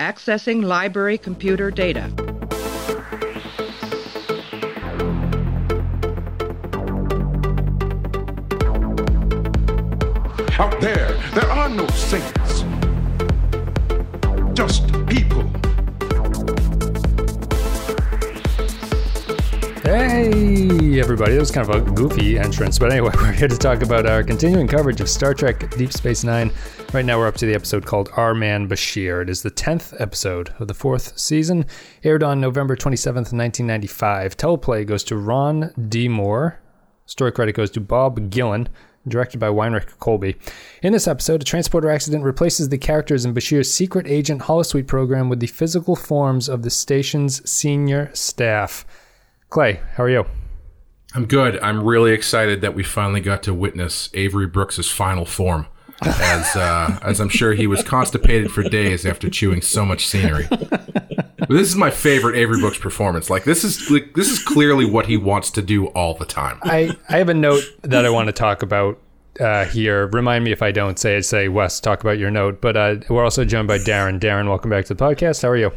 Accessing library computer data. Out there, there are no saints. Just everybody. That was kind of a goofy entrance. But anyway, we're here to talk about our continuing coverage of Star Trek Deep Space Nine. Right now, we're up to the episode called Our Man Bashir. It is the 10th episode of the fourth season, aired on November 27th, 1995. Teleplay goes to Ron D. Moore. Story credit goes to Bob Gillan directed by Winrich Kolbe. In this episode, a transporter accident replaces the characters in Bashir's secret agent holosuite program with the physical forms of the station's senior staff. Clay, how are you? I'm good. I'm really excited that we finally got to witness Avery Brooks's final form, as uh, as I'm sure he was constipated for days after chewing so much scenery. But this is my favorite Avery Brooks performance. Like this is like, this is clearly what he wants to do all the time. I, I have a note that I want to talk about uh, here. Remind me if I don't say it. Say Wes, talk about your note. But uh, we're also joined by Darren. Darren, welcome back to the podcast. How are you?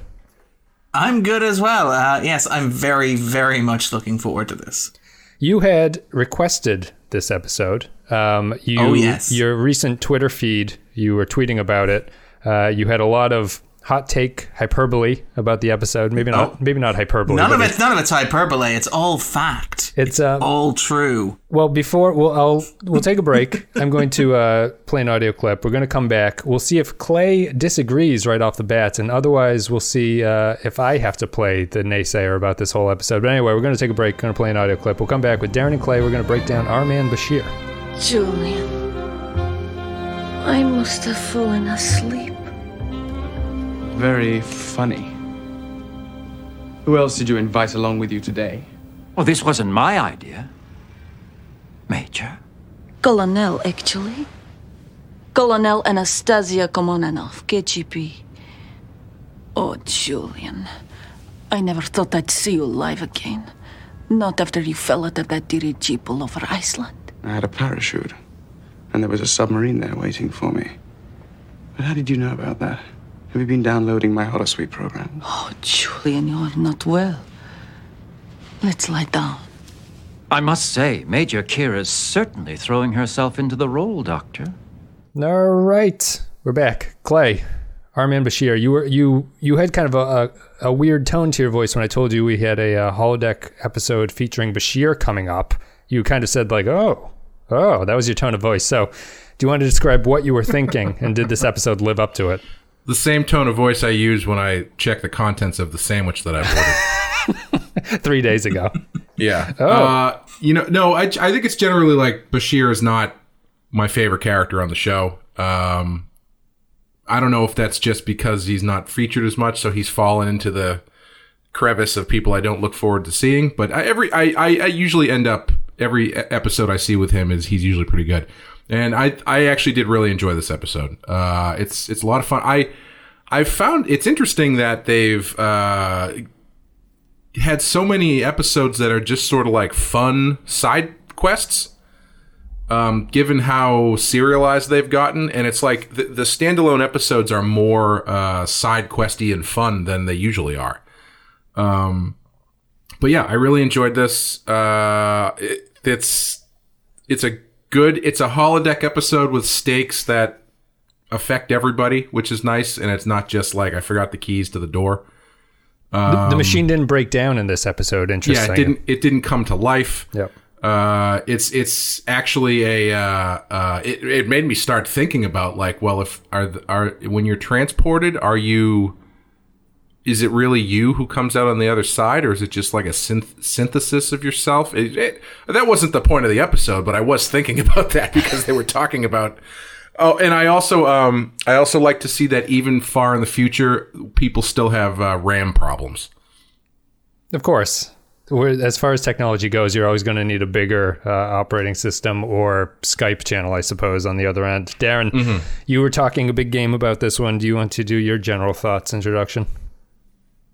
I'm good as well. Uh, yes, I'm very, very much looking forward to this. You had requested this episode. Um, you, Oh, yes. Your recent Twitter feed, you were tweeting about it. Uh, you had a lot of hot take hyperbole about the episode. Maybe not. Oh. Maybe not hyperbole. None but of it's none of it's hyperbole. It's all fact. It's um, all true. Well, before we'll I'll, we'll take a break. I'm going to uh, play an audio clip. We're going to come back. We'll see if Clay disagrees right off the bat, and otherwise, we'll see uh, if I have to play the naysayer about this whole episode. But anyway, we're going to take a break. Going to play an audio clip. We'll come back with Darren and Clay. We're going to break down our man Bashir. Julian, I must have fallen asleep. Very funny. Who else did you invite along with you today? Well, this wasn't my idea. Major. Colonel, actually. Colonel Anastasia Komananov, KGB. Oh, Julian. I never thought I'd see you alive again. Not after you fell out of that dirigible over Iceland. I had a parachute, and there was a submarine there waiting for me. But how did you know about that? Have you been downloading my holosuite program? Oh, Julian, you are not well. Let's lie down. I must say, Major Kira's certainly throwing herself into the role, Doctor. All right, we're back. Clay, Our Man Bashir, you were you you had kind of a, a, a weird tone to your voice when I told you we had a, uh holodeck episode featuring Bashir coming up. You kind of said like, "Oh, oh," that was your tone of voice. So, do you want to describe what you were thinking, and did this episode live up to it? The same tone of voice I use when I check the contents of the sandwich that I've ordered. Three days ago. Yeah. Oh. Uh, you know, no, I, I think it's generally like Bashir is not my favorite character on the show. Um, I don't know if that's just because he's not featured as much, so he's fallen into the crevice of people I don't look forward to seeing. But I, every I, I, I usually end up every episode I see with him is he's usually pretty good, and I I actually did really enjoy this episode. Uh, it's it's a lot of fun. I I've found it's interesting that they've uh, had so many episodes that are just sort of like fun side quests. Um, given how serialized they've gotten, and it's like the, the standalone episodes are more uh, side questy and fun than they usually are. Um, but yeah, I really enjoyed this. Uh, it, it's it's a good it's a holodeck episode with stakes that affect everybody, which is nice, and it's not just like I forgot the keys to the door. The, the machine didn't break down in this episode. Interesting. Yeah, it didn't. It didn't come to life. Yep. Uh, it's it's actually a. Uh, uh, it it made me start thinking about like, well, if are are when you're transported, are you? Is it really you who comes out on the other side, or is it just like a synth- synthesis of yourself? It, it, that wasn't the point of the episode, but I was thinking about that because they were talking about. Oh, and I also um I also like to see that even far in the future, people still have uh, RAM problems. Of course. As far as technology goes, you're always going to need a bigger uh, operating system or Skype channel, I suppose, on the other end. Darren, you were talking a big game about this one. Do you want to do your general thoughts introduction?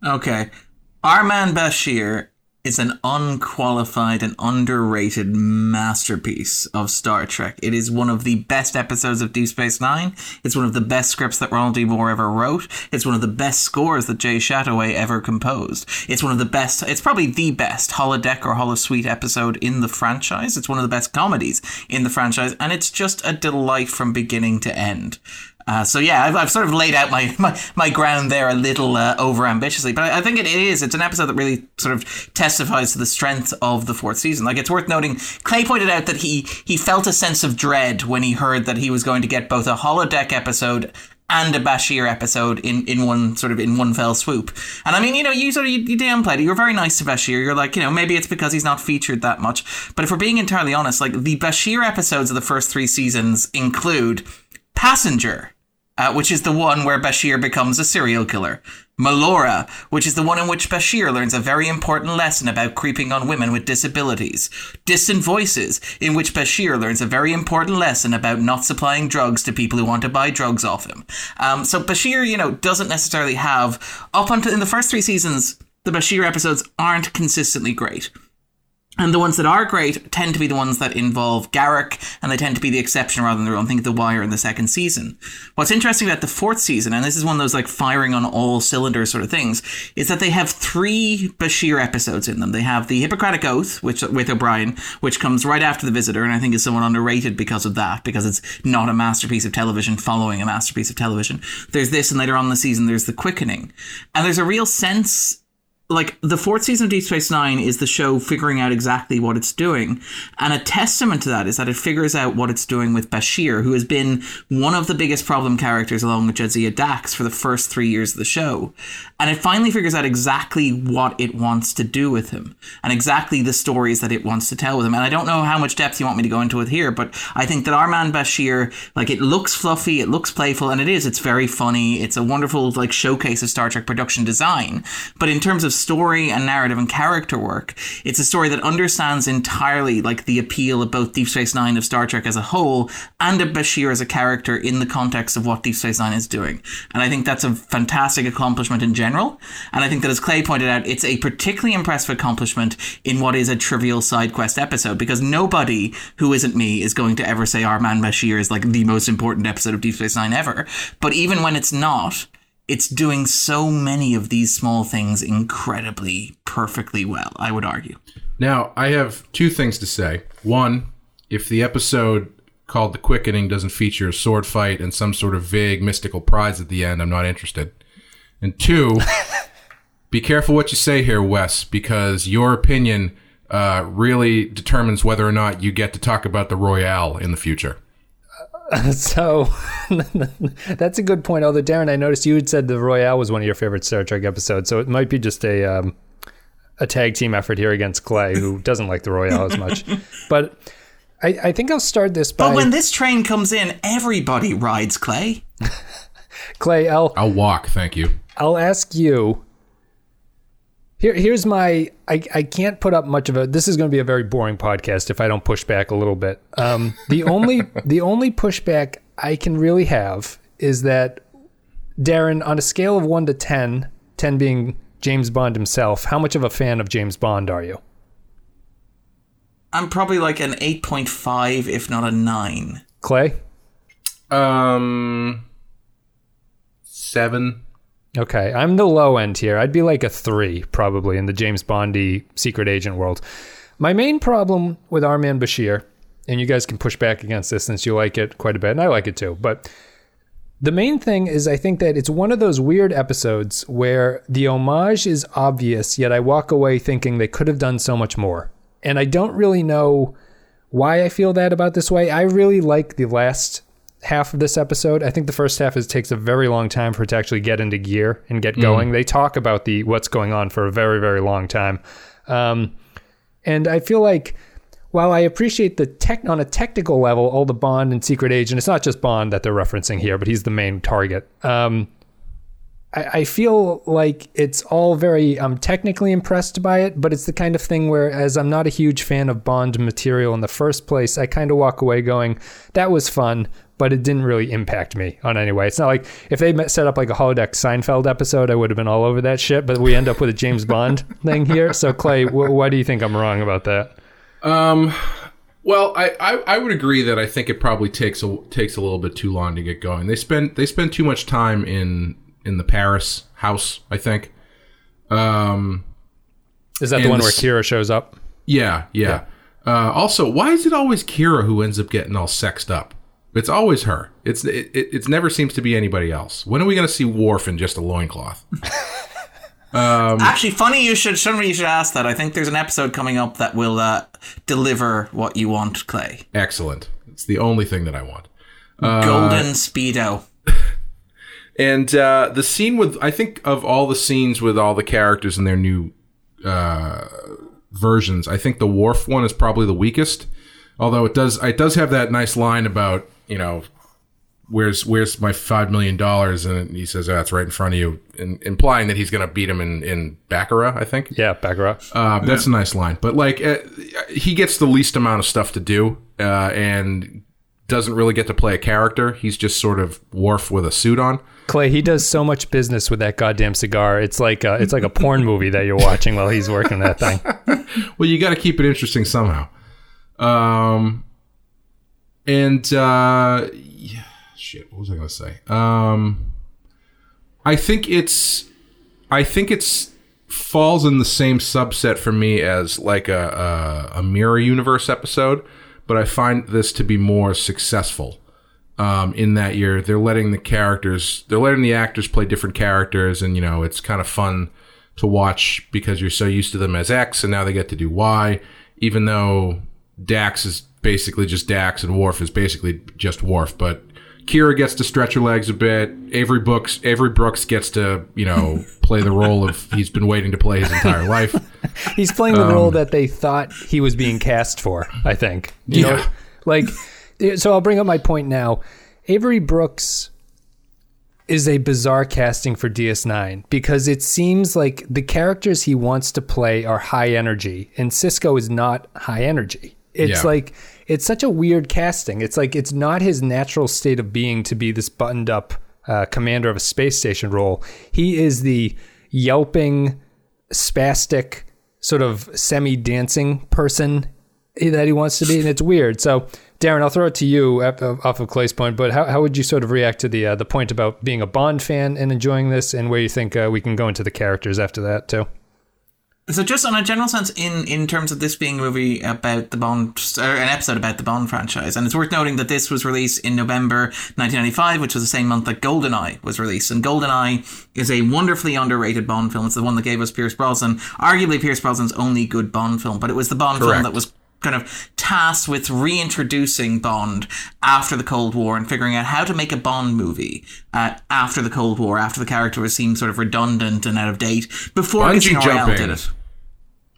Okay. Our Man Bashir is an unqualified and underrated masterpiece of Star Trek. It is one of the best episodes of Deep Space Nine. It's one of the best scripts that Ronald D. Moore ever wrote. It's one of the best scores that Jay Chattaway ever composed. It's one of the best, it's probably the best holodeck or holosuite episode in the franchise. It's one of the best comedies in the franchise, and it's just a delight from beginning to end. Uh, so yeah, I've, I've sort of laid out my, my, my ground there a little uh, over ambitiously, but I, I think it is. It's an episode that really sort of testifies to the strength of the fourth season. Like it's worth noting, Clay pointed out that he he felt a sense of dread when he heard that he was going to get both a holodeck episode and a Bashir episode in, in one sort of in one fell swoop. And I mean, you know, you sort of you, you downplayed it. You're very nice to Bashir. You're like, you know, maybe it's because he's not featured that much. But if we're being entirely honest, like the Bashir episodes of the first three seasons include Passenger, uh, which is the one where Bashir becomes a serial killer. Melora, which is the one in which Bashir learns a very important lesson about creeping on women with disabilities. Distant Voices, in which Bashir learns a very important lesson about not supplying drugs to people who want to buy drugs off him. Um, so Bashir, you know, doesn't necessarily have, up until in the first three seasons, the Bashir episodes aren't consistently great. And the ones that are great tend to be the ones that involve Garak, and they tend to be the exception rather than the rule. I think of The Wire in the second season. What's interesting about the fourth season, and this is one of those like firing on all cylinders sort of things, is that they have three Bashir episodes in them. They have the Hippocratic Oath, which with O'Brien, which comes right after The Visitor, and I think is somewhat underrated because of that, because it's not a masterpiece of television following a masterpiece of television. There's this, and later on in the season, there's The Quickening. And there's a real sense like the fourth season of Deep Space Nine is the show figuring out exactly what it's doing, and a testament to that is that it figures out what it's doing with Bashir, who has been one of the biggest problem characters along with Jadzia Dax for the first three years of the show, and it finally figures out exactly what it wants to do with him and exactly the stories that it wants to tell with him. And I don't know how much depth you want me to go into it here, but I think that our man Bashir, like it looks fluffy, it looks playful, and it is. It's very funny. It's a wonderful like showcase of Star Trek production design, but in terms of story and narrative and character work. It's a story that understands entirely like the appeal of both Deep Space Nine of Star Trek as a whole and of Bashir as a character in the context of what Deep Space Nine is doing. And I think that's a fantastic accomplishment in general. And I think that as Clay pointed out, it's a particularly impressive accomplishment in what is a trivial side quest episode because nobody who isn't me is going to ever say our man Bashir is like the most important episode of Deep Space Nine ever. But even when it's not, it's doing so many of these small things incredibly perfectly well, I would argue. Now, I have two things to say. One, if the episode called The Quickening doesn't feature a sword fight and some sort of vague mystical prize at the end, I'm not interested. And two, be careful what you say here, Wes, because your opinion uh, really determines whether or not you get to talk about the Royale in the future. so that's a good point. Although Darren, I noticed you had said the Royale was one of your favorite Star Trek episodes, so it might be just a um, a tag team effort here against Clay, who doesn't like the Royale as much. But I, I think I'll start this by But when this train comes in, everybody rides Clay. Clay. I'll I'll walk, thank you. I'll ask you. Here, here's my. I, I can't put up much of a. This is going to be a very boring podcast if I don't push back a little bit. Um, the only the only pushback I can really have is that Darren, on a scale of one to 10, 10 being James Bond himself, how much of a fan of James Bond are you? I'm probably like an 8.5, if not a 9. Clay? Um, seven. Okay, I'm the low end here. I'd be like a three, probably, in the James Bondy secret agent world. My main problem with Our Man Bashir, and you guys can push back against this since you like it quite a bit, and I like it too, but the main thing is I think that it's one of those weird episodes where the homage is obvious, yet I walk away thinking they could have done so much more. And I don't really know why I feel that about this way. I really like the last half of this episode. I think the first half is takes a very long time for it to actually get into gear and get going. They talk about the what's going on for a very very long time, um, and I feel like while I appreciate the tech on a technical level, all the Bond and Secret Agent, it's not just Bond that they're referencing here, but he's the main target. Um, I, I feel like it's all very. I'm technically impressed by it, but it's the kind of thing where, as I'm not a huge fan of Bond material in the first place, I kind of walk away going, "That was fun." But it didn't really impact me on any way. It's not like if they set up like a holodeck Seinfeld episode, I would have been all over that shit. But we end up with a James Bond thing here. So Clay, wh- why do you think I'm wrong about that? Um, well, I, I, I would agree that I think it probably takes a takes a little bit too long to get going. They spend they spend too much time in in the Paris house. I think. Um, Is that the one where s- Kira shows up? yeah, yeah. Uh, also, why is it always Kira who ends up getting all sexed up? It's always her. It's it, it, never seems to be anybody else. When are we going to see Worf in just a loincloth? um, Actually, funny you should. Funny you should ask that. I think there's an episode coming up that will uh, deliver what you want, Clay. excellent. It's the only thing that I want. Uh, Golden speedo. And uh, the scene with, I think, of all the scenes with all the characters and their new uh, versions, I think the Worf one is probably the weakest. Although it does, it does have that nice line about, you know, where's where's my five million dollars, and he says, "Oh, it's right in front of you," in, implying that he's going to beat him in in Baccarat. I think. Yeah, Baccarat. Uh, that's a nice line, but like uh, he gets the least amount of stuff to do, uh, and doesn't really get to play a character. He's just sort of Worf with a suit on. Clay, he does so much business with that goddamn cigar. It's like a, it's like a porn movie that you're watching while he's working that thing. well, you got to keep it interesting somehow. Um, and uh, yeah, shit. What was I gonna say? Um, I think it's, I think it's falls in the same subset for me as like a a, a mirror universe episode, but I find this to be more successful. Um, in that year, they're letting the characters, they're letting the actors play different characters, and you know, it's kind of fun to watch because you're so used to them as X, and now they get to do Y. Even though Dax is basically just Dax, and Worf is basically just Worf, but Kira gets to stretch her legs a bit. Avery Brooks, Avery Brooks gets to you know play the role of he's been waiting to play his entire life. He's playing the Um, role that they thought he was being cast for, I think. You know, Yeah. like so I'll bring up my point now. Avery Brooks is a bizarre casting for DS9 because it seems like the characters he wants to play are high energy and Sisko is not high energy. It's Yeah. like it's such a weird casting. It's like it's not his natural state of being to be this buttoned up uh, commander of a space station role. He is the yelping, spastic, sort of semi dancing person that he wants to be, and it's weird. So, Darren, I'll throw it to you off of Clay's point, but how, how would you sort of react to the uh, the point about being a Bond fan and enjoying this, and where you think uh, we can go into the characters after that too? So, just on a general sense, in in terms of this being a movie about the Bond, or an episode about the Bond franchise, and it's worth noting that this was released in November 1995, which was the same month that GoldenEye was released. And GoldenEye is a wonderfully underrated Bond film. It's the one that gave us Pierce Brosnan, arguably Pierce Brosnan's only good Bond film, but it was the Bond film that was kind of tasked with reintroducing Bond after the Cold War and figuring out how to make a Bond movie uh, after the Cold War, after the character was seemed sort of redundant and out of date, before Bungee Casino Royale did it.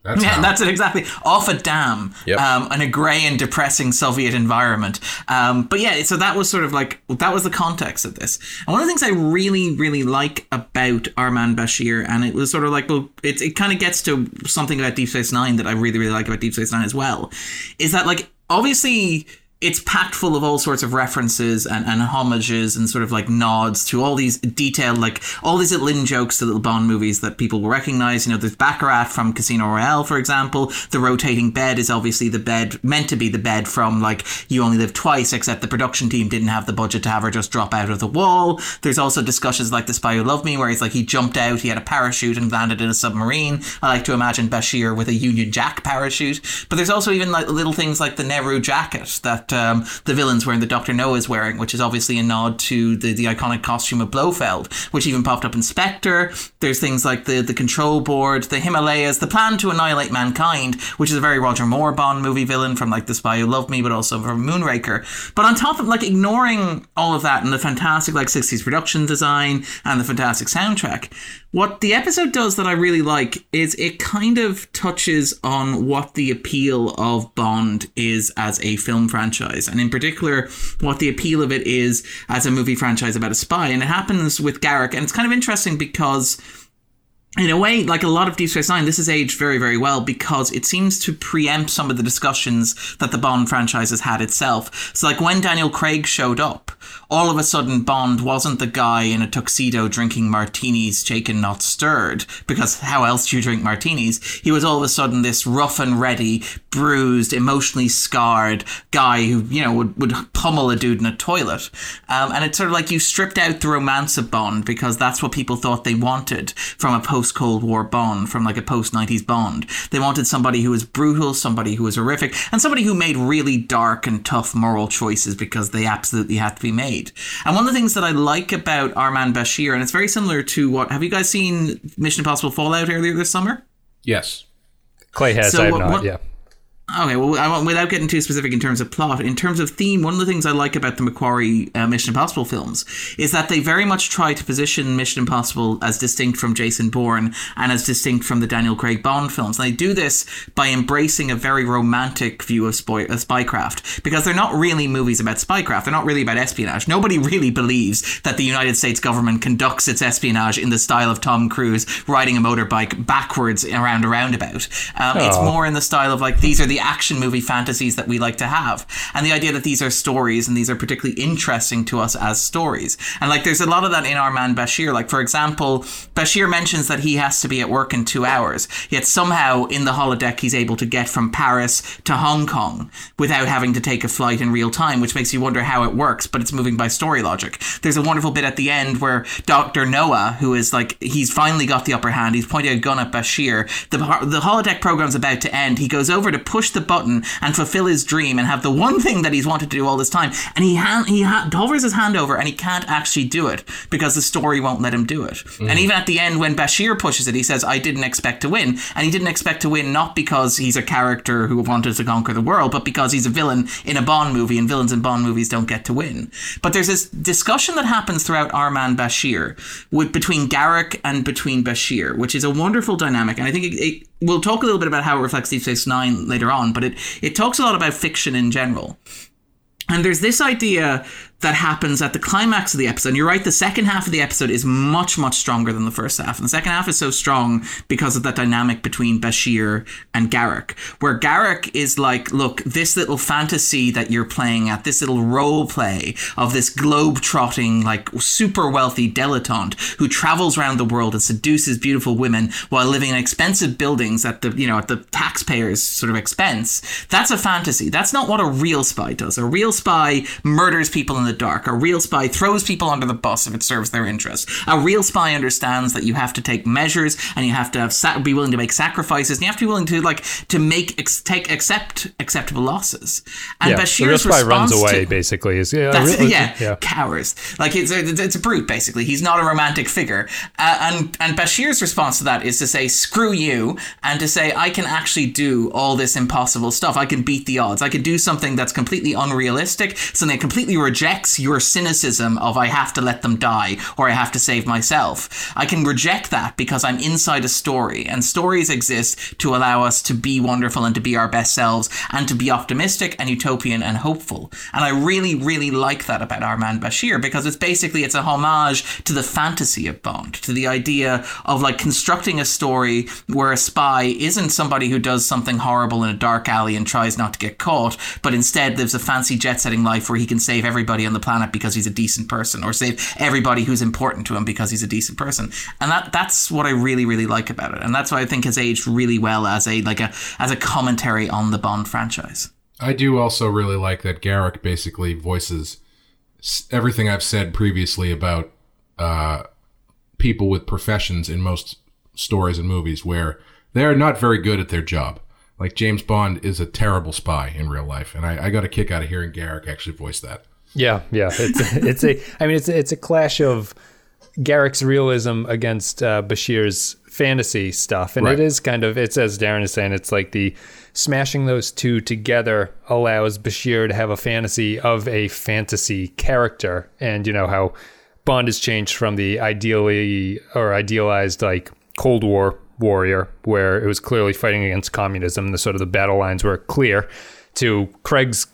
That's yeah, how. that's it exactly. Off a dam, Yep. um, in a grey and depressing Soviet environment. Um, but yeah, so that was sort of like that was the context of this. And one of the things I really, really like about Our Man Bashir, and it was sort of like, well, it it kind of gets to something about Deep Space Nine that I really, really like about Deep Space Nine as well, is that like obviously it's packed full of all sorts of references and, and homages and sort of like nods to all these detailed, like all these little jokes to little Bond movies that people will recognize. You know, there's Baccarat from Casino Royale, for example. The rotating bed is obviously the bed, meant to be the bed from like You Only Live Twice, except the production team didn't have the budget to have her just drop out of the wall. There's also discussions like The Spy Who Loved Me, where he's like, he jumped out, he had a parachute and landed in a submarine. I like to imagine Bashir with a Union Jack parachute. But there's also even like little things like the Nehru jacket that um, the villain's wearing, the Doctor No is wearing, which is obviously a nod to the, the iconic costume of Blofeld, which even popped up in Spectre. There's things like the, the control board, the Himalayas, the plan to annihilate mankind, which is a very Roger Moore Bond movie villain from like The Spy Who Loved Me, but also from Moonraker. But on top of like ignoring all of that and the fantastic like 60s production design and the fantastic soundtrack, what the episode does that I really like is it kind of touches on what the appeal of Bond is as a film franchise, and in particular, what the appeal of it is as a movie franchise about a spy. And it happens with Garak, and it's kind of interesting because in a way, like a lot of Deep Space Nine, this has aged very, very well because it seems to preempt some of the discussions that the Bond franchise has had itself. So, like when Daniel Craig showed up, all of a sudden Bond wasn't the guy in a tuxedo drinking martinis, shaken not stirred, because how else do you drink martinis? He was all of a sudden this rough and ready, bruised, emotionally scarred guy who, you know, would, would pummel a dude in a toilet. Um, and it's sort of like you stripped out the romance of Bond because that's what people thought they wanted from a post Cold War Bond, from like a post 90s Bond. They wanted somebody who was brutal, somebody who was horrific, and somebody who made really dark and tough moral choices because they absolutely had to be made. And one of the things that I like about Our Man Bashir, and it's very similar to what have you guys seen Mission Impossible Fallout earlier this summer? Yes. Clay has, So I have what- not. yeah. Okay, well, I want, without getting too specific in terms of plot, in terms of theme, one of the things I like about the McQuarrie uh, Mission Impossible films is that they very much try to position Mission Impossible as distinct from Jason Bourne and as distinct from the Daniel Craig Bond films. And they do this by embracing a very romantic view of, spy, of spycraft because they're not really movies about spycraft. They're not really about espionage. Nobody really believes that the United States government conducts its espionage in the style of Tom Cruise riding a motorbike backwards around a roundabout. Um, It's more in the style of like these are the action movie fantasies that we like to have, and the idea that these are stories and these are particularly interesting to us as stories. And like there's a lot of that in our man Bashir. Like for example, Bashir mentions that he has to be at work in two hours, yet somehow in the holodeck he's able to get from Paris to Hong Kong without having to take a flight in real time, which makes you wonder how it works. But it's moving by story logic. There's a wonderful bit at the end where Doctor Noah, who is like he's finally got the upper hand, he's pointing a gun at Bashir. The the holodeck program's about to end. He goes over to push the button and fulfill his dream and have the one thing that he's wanted to do all this time, and he ha- he ha- hovers his hand over and he can't actually do it because the story won't let him do it. And mm. even at the end, when Bashir pushes it, he says, "I didn't expect to win," and he didn't expect to win not because he's a character who wanted to conquer the world, but because he's a villain in a Bond movie, and villains in Bond movies don't get to win. But there's this discussion that happens throughout Our Man Bashir with between Garak and between Bashir, which is a wonderful dynamic, and I think it, it we'll talk a little bit about how it reflects Deep Space Nine later on, but it it talks a lot about fiction in general. And there's this idea that happens at the climax of the episode. And you're right, the second half of the episode is much, much stronger than the first half. And the second half is so strong because of that dynamic between Bashir and Garak, where Garak is like, look, this little fantasy that you're playing at, this little role play of this globe trotting, like super wealthy dilettante who travels around the world and seduces beautiful women while living in expensive buildings at the, you know, at the taxpayers' sort of expense. That's a fantasy. That's not what a real spy does. A real spy murders people in the dark. A real spy throws people under the bus if it serves their interest. A real spy understands that you have to take measures and you have to have sa- be willing to make sacrifices and you have to be willing to like to make ex- take accept acceptable losses. And yeah. the Bashir's real spy runs response away, to, basically. Is yeah, real- yeah, yeah. cowers. Like it's a, it's a brute, basically. He's not a romantic figure. Uh, and and Bashir's response to that is to say "screw you" and to say I can actually do all this impossible stuff. I can beat the odds. I can do something that's completely unrealistic, something that completely rejects your cynicism of I have to let them die or I have to save myself. I can reject that because I'm inside a story, and stories exist to allow us to be wonderful and to be our best selves and to be optimistic and utopian and hopeful. And I really, really like that about Our Man Bashir because it's basically it's a homage to the fantasy of Bond, to the idea of like constructing a story where a spy isn't somebody who does something horrible in a dark alley and tries not to get caught, but instead lives a fancy jet-setting life where he can save everybody on the planet because he's a decent person, or save everybody who's important to him because he's a decent person. And that that's what I really, really like about it. And that's why I think has aged really well as a like a as a commentary on the Bond franchise. I do also really like that Garak basically voices everything I've said previously about uh, people with professions in most stories and movies where they're not very good at their job. Like James Bond is a terrible spy in real life, and I, I got a kick out of hearing Garak actually voice that. Yeah, yeah. It's it's a. I mean, it's it's a clash of Garak's realism against uh, Bashir's fantasy stuff, and Right. it is kind of. It's as Darren is saying. It's like the smashing those two together allows Bashir to have a fantasy of a fantasy character, and you know how Bond has changed from the ideally or idealized like Cold War warrior, where it was clearly fighting against communism. The sort of the battle lines were clear, to Craig's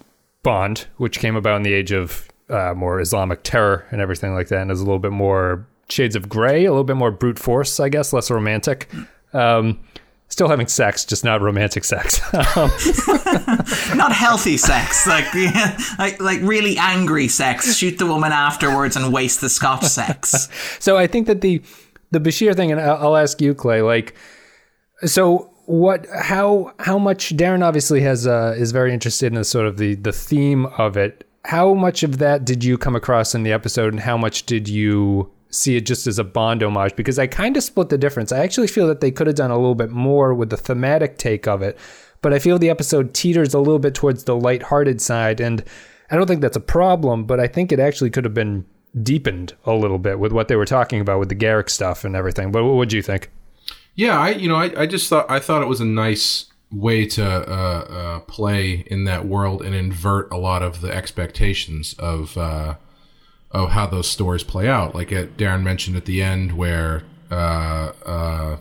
Bond, which came about in the age of uh, more Islamic terror and everything like that, and is a little bit more shades of gray, a little bit more brute force, I guess, less romantic. Um, still having sex, just not romantic sex. um, Not healthy sex, like like like really angry sex. Shoot the woman afterwards and waste the scotch sex. so I think that the the Bashir thing, and I'll ask you, Clay, like, so what? How how much? Darren obviously has uh, is very interested in the sort of the the theme of it. How much of that did you come across in the episode, and how much did you see it just as a Bond homage? Because I kind of split the difference. I actually feel that they could have done a little bit more with the thematic take of it, but I feel the episode teeters a little bit towards the lighthearted side, and I don't think that's a problem. But I think it actually could have been deepened a little bit with what they were talking about with the Garak stuff and everything. But what would you think? Yeah, I you know I, I just thought I thought it was a nice way to uh, uh, play in that world and invert a lot of the expectations of uh, of how those stories play out. Like at, Darren mentioned at the end, where uh, uh,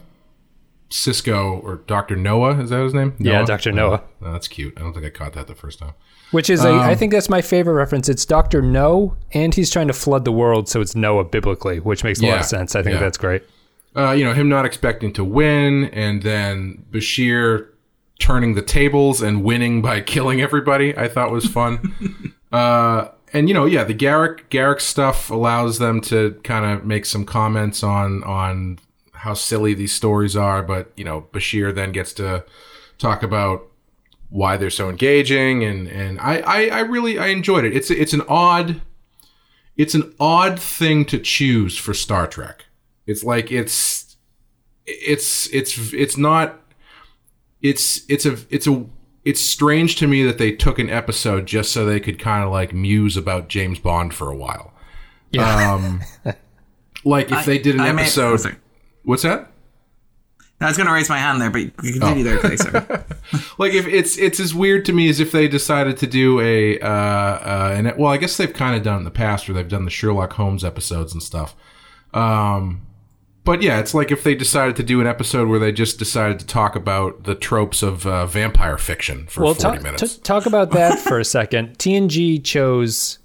Sisko or Doctor Noah is that his name? Yeah, Noah? Dr. Noah. Oh, that's cute. I don't think I caught that the first time. Which is, a, I think that's my favorite reference. It's Doctor No, and he's trying to flood the world, so it's Noah biblically, which makes a lot of sense. I think yeah. that's great. Uh, you know, him not expecting to win, and then Bashir turning the tables and winning by killing everybody. I thought was fun. uh, and you know, yeah, the Garak Garak stuff allows them to kind of make some comments on on how silly these stories are, but you know, Bashir then gets to talk about why they're so engaging, and and I I, I really I enjoyed it. It's it's an odd it's an odd thing to choose for Star Trek. It's like it's it's it's it's not it's it's a it's a it's strange to me that they took an episode just so they could kind of like muse about James Bond for a while. Yeah. Um like if I- they did an I episode sorry. What's that? I was going to raise my hand there, but you can continue there, Clay, sorry. like if it's it's as weird to me as if they decided to do a uh uh and it, well I guess they've kind of done it in the past where they've done the Sherlock Holmes episodes and stuff. Um but yeah, it's like if they decided to do an episode where they just decided to talk about the tropes of uh, vampire fiction for well, 40 ta- minutes. t- talk about that for a second. TNG chose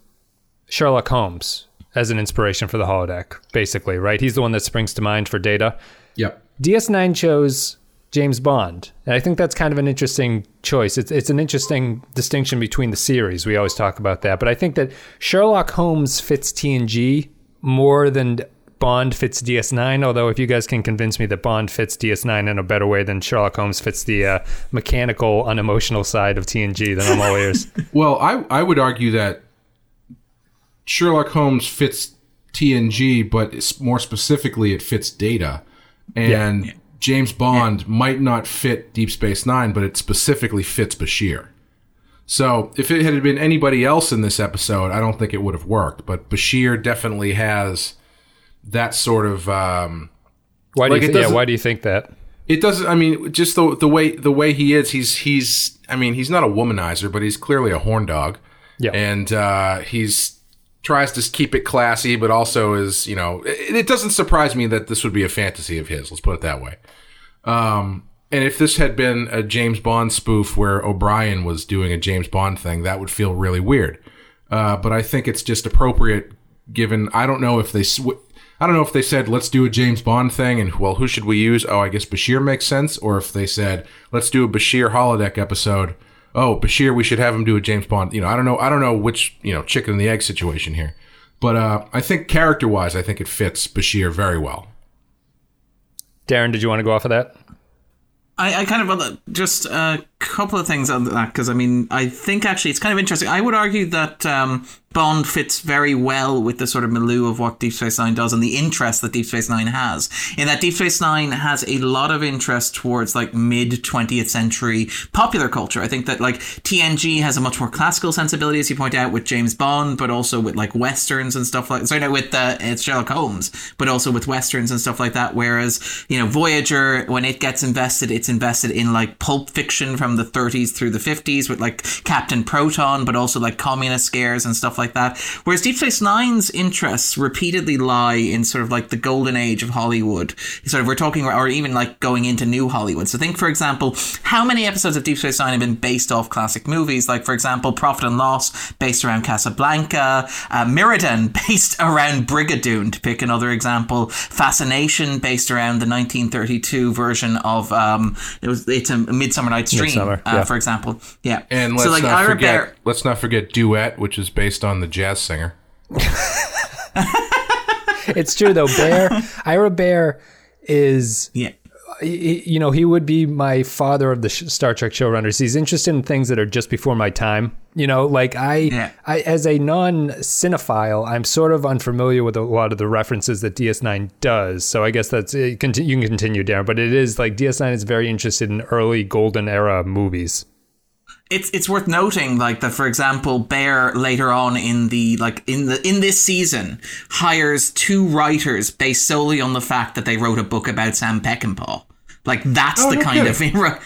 Sherlock Holmes as an inspiration for the holodeck, basically, right? He's the one that springs to mind for data. yep. DS9 chose James Bond. And I think that's kind of an interesting choice. It's, it's an interesting distinction between the series. We always talk about that. But I think that Sherlock Holmes fits TNG more than Bond fits DS9. Although, if you guys can convince me that Bond fits DS9 in a better way than Sherlock Holmes fits the uh, mechanical, unemotional side of TNG, then I'm all ears. Well, I I would argue that Sherlock Holmes fits TNG, but more specifically, it fits Data, and James Bond might not fit Deep Space Nine, but it specifically fits Bashir. So if it had been anybody else in this episode, I don't think it would have worked. But Bashir definitely has that sort of. Um, Why do Like, you th- yeah, why do you think that? it doesn't. I mean, just the the way the way he is. He's he's. I mean, he's not a womanizer, but he's clearly a horn dog. Yeah. and uh, he's tries to keep it classy, but also is you know. It, it doesn't surprise me that this would be a fantasy of his. Let's put it that way. Um, and if this had been a James Bond spoof where O'Brien was doing a James Bond thing, that would feel really weird. Uh, but I think it's just appropriate given. I don't know if they. Sw- I don't know if they said let's do a James Bond thing and well who should we use? Oh, I guess Bashir makes sense. Or if they said let's do a Bashir holodeck episode. Oh, Bashir, we should have him do a James Bond. You know, I don't know. I don't know which you know chicken and the egg situation here. But uh, I think character wise, I think it fits Bashir very well. Darren, did you want to go off of that? I, I kind of want just a couple of things on that because I mean I think actually it's kind of interesting. I would argue that um, Bond fits very well with the sort of milieu of what Deep Space Nine does and the interest that Deep Space Nine has. In that Deep Space Nine has a lot of interest towards like mid twentieth century popular culture. I think that like TNG has a much more classical sensibility, as you point out, with James Bond, but also with like westerns and stuff like. Sorry, no, with uh, it's Sherlock Holmes, but also with westerns and stuff like that. Whereas you know Voyager, when it gets invested, it's invested in like pulp fiction from from the 30s through the 50s with like Captain Proton, but also like communist scares and stuff like that. Whereas Deep Space Nine's interests repeatedly lie in sort of like the golden age of Hollywood. Sort of we're talking, or even like going into new Hollywood. So think, for example, how many episodes of Deep Space Nine have been based off classic movies? Like, for example, Profit and Loss, based around Casablanca, uh, Meridian, based around Brigadoon, to pick another example. Fascination, based around the 1932 version of um, it was it's a Midsummer Night's Dream, Midsummer, uh, for example. Yeah, And let's so like not Ira forget. Behr- Let's not forget Duet, which is based on the jazz singer. It's true though. Behr, Ira Behr is yeah. you know, he would be my father of the Star Trek showrunners. He's interested in things that are just before my time. You know, like I, Yeah. I as a non cinephile, I'm sort of unfamiliar with a lot of the references that DS9 does. So I guess that's it, you can continue, Darren. But it is like DS9 is very interested in early golden era movies. It's it's worth noting like that for example Behr later on in the like in the in this season hires two writers based solely on the fact that they wrote a book about sam peckinpah like that's Oh, the no kind kidding. of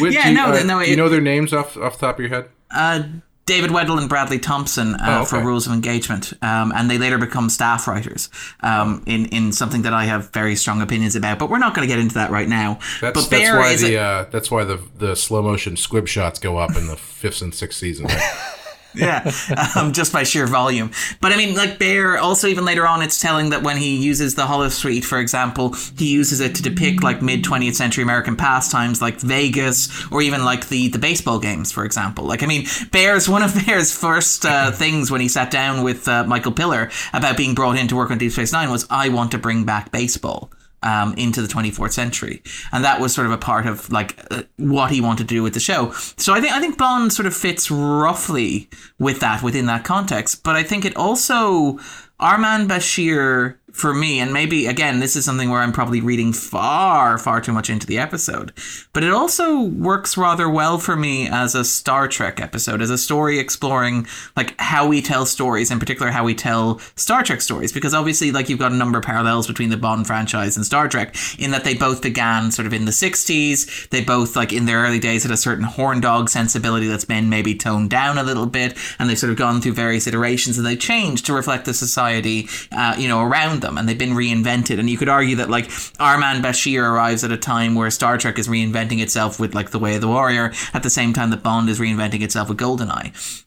Would yeah you, no uh, no do you know their names off off the top of your head? uh, David Weddle and Bradley Thompson uh, Oh, okay. for Rules of Engagement, um, and they later become staff writers um, in in something that I have very strong opinions about. But we're not going to get into that right now. That's but that's why the a- uh, that's why the the slow motion squib shots go up in the fifth and sixth season. right? yeah, um, just by sheer volume. But I mean, like Behr, also even later on, it's telling that when he uses the holosuite, for example, he uses it to depict like mid 20th century American pastimes like Vegas or even like the, the baseball games, for example. Like, I mean, Behr's one of Behr's first uh, things when he sat down with uh, Michael Piller about being brought in to work on Deep Space Nine was, I want to bring back baseball um, into the 24th century, and that was sort of a part of like uh, what he wanted to do with the show. So I think I think Bond sort of fits roughly with that within that context, but I think it also Our Man Bashir for me, and maybe again this is something where I'm probably reading far far too much into the episode, but it also works rather well for me as a Star Trek episode, as a story exploring like how we tell stories, in particular how we tell Star Trek stories, because obviously like you've got a number of parallels between the Bond franchise and Star Trek in that they both began sort of in the 60s. They both like in their early days had a certain horn dog sensibility that's been maybe toned down a little bit, and they've sort of gone through various iterations and they've changed to reflect the society, uh, you know, around them, and they've been reinvented. And you could argue that like Our Man Bashir arrives at a time where Star Trek is reinventing itself with like the Way of the Warrior, at the same time that Bond is reinventing itself with Goldeneye.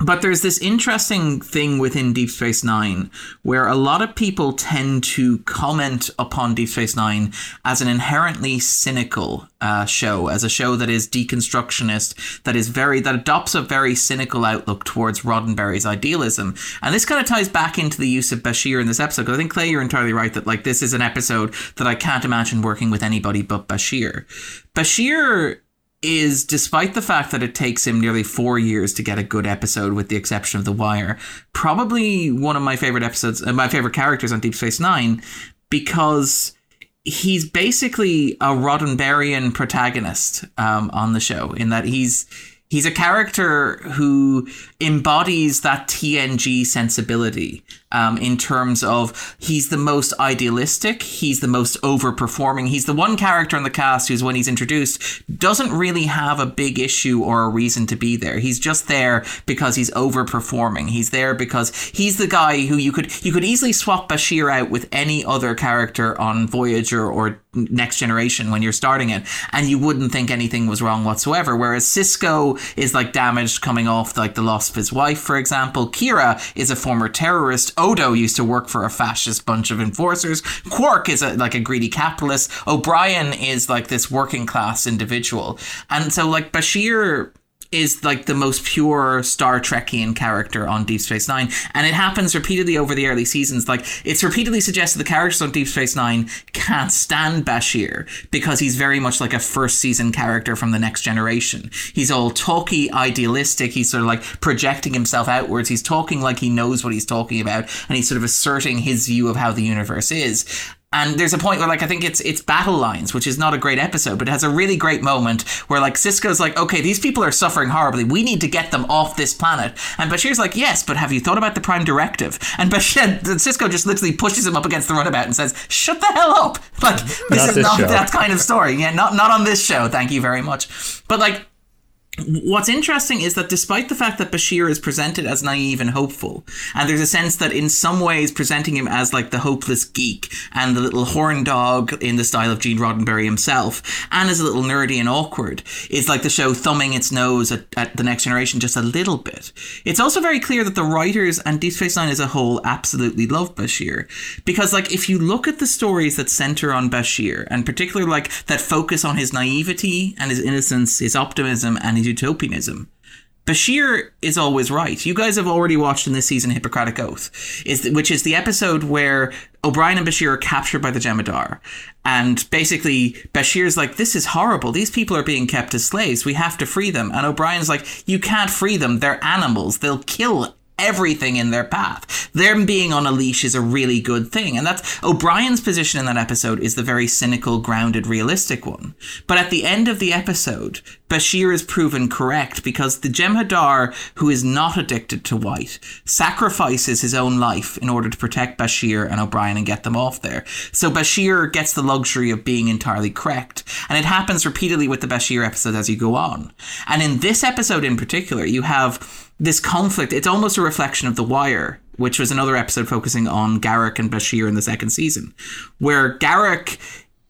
But there's this interesting thing within Deep Space Nine where a lot of people tend to comment upon Deep Space Nine as an inherently cynical uh, show, as a show that is deconstructionist, that is very that adopts a very cynical outlook towards Roddenberry's idealism. And this kind of ties back into the use of Bashir in this episode. Because I think Clay, you're entirely right that like this is an episode that I can't imagine working with anybody but Bashir. Bashir is despite the fact that it takes him nearly four years to get a good episode, with the exception of The Wire, probably one of my favorite episodes, uh, my favorite characters on Deep Space Nine, because he's basically a Roddenberryan protagonist um, on the show, in that he's he's a character who embodies that TNG sensibility um, in terms of he's the most idealistic, he's the most overperforming. He's the one character in the cast who's, when he's introduced, doesn't really have a big issue or a reason to be there. He's just there because he's overperforming. He's there because he's the guy who you could you could easily swap Bashir out with any other character on Voyager or Next Generation when you're starting it, and you wouldn't think anything was wrong whatsoever. Whereas Sisko is like damaged coming off like the loss of his wife, for example. Kira is a former terrorist. Odo used to work for a fascist bunch of enforcers. Quark is a, like a greedy capitalist. O'Brien is like this working class individual, and so like Bashir is like the most pure Star Trekian character on Deep Space Nine, and it happens repeatedly over the early seasons. Like it's repeatedly suggested the characters on Deep Space Nine can't stand Bashir because he's very much like a first season character from the next generation. He's all talky, idealistic. He's sort of like projecting himself outwards. He's talking like he knows what he's talking about, and he's sort of asserting his view of how the universe is. And there's a point where, like, I think it's it's Battle Lines, which is not a great episode, but it has a really great moment where, like, Sisko's like, okay, these people are suffering horribly. We need to get them off this planet. And Bashir's like, yes, but have you thought about the Prime Directive? And Bashir, Sisko just literally pushes him up against the runabout and says, shut the hell up. Like, this Not is this not show. that kind of story. Yeah, not not on this show. Thank you very much. But like. What's interesting is that despite the fact that Bashir is presented as naive and hopeful, and there's a sense that in some ways presenting him as like the hopeless geek and the little horn dog in the style of Gene Roddenberry himself, and as a little nerdy and awkward, is like the show thumbing its nose at, at the next generation just a little bit. It's also very clear that the writers and Deep Space Nine as a whole absolutely love Bashir. Because like if you look at the stories that center on Bashir, and particularly like that focus on his naivety and his innocence, his optimism and his utopianism. Bashir is always right. You guys have already watched in this season Hippocratic Oath, is th- which is the episode where O'Brien and Bashir are captured by the Jem'Hadar. And basically, Bashir's like, This is horrible. These people are being kept as slaves. We have to free them. And O'Brien's like, You can't free them. They're animals. They'll kill everything in their path. Them being on a leash is a really good thing. And that's O'Brien's position in that episode is the very cynical, grounded, realistic one. But at the end of the episode, Bashir is proven correct because the Jem'Hadar, who is not addicted to white, sacrifices his own life in order to protect Bashir and O'Brien and get them off there. So Bashir gets the luxury of being entirely correct. And it happens repeatedly with the Bashir episodes as you go on. And in this episode in particular, you have this conflict. It's almost a reflection of The Wire, which was another episode focusing on Garak and Bashir in the second season, where Garak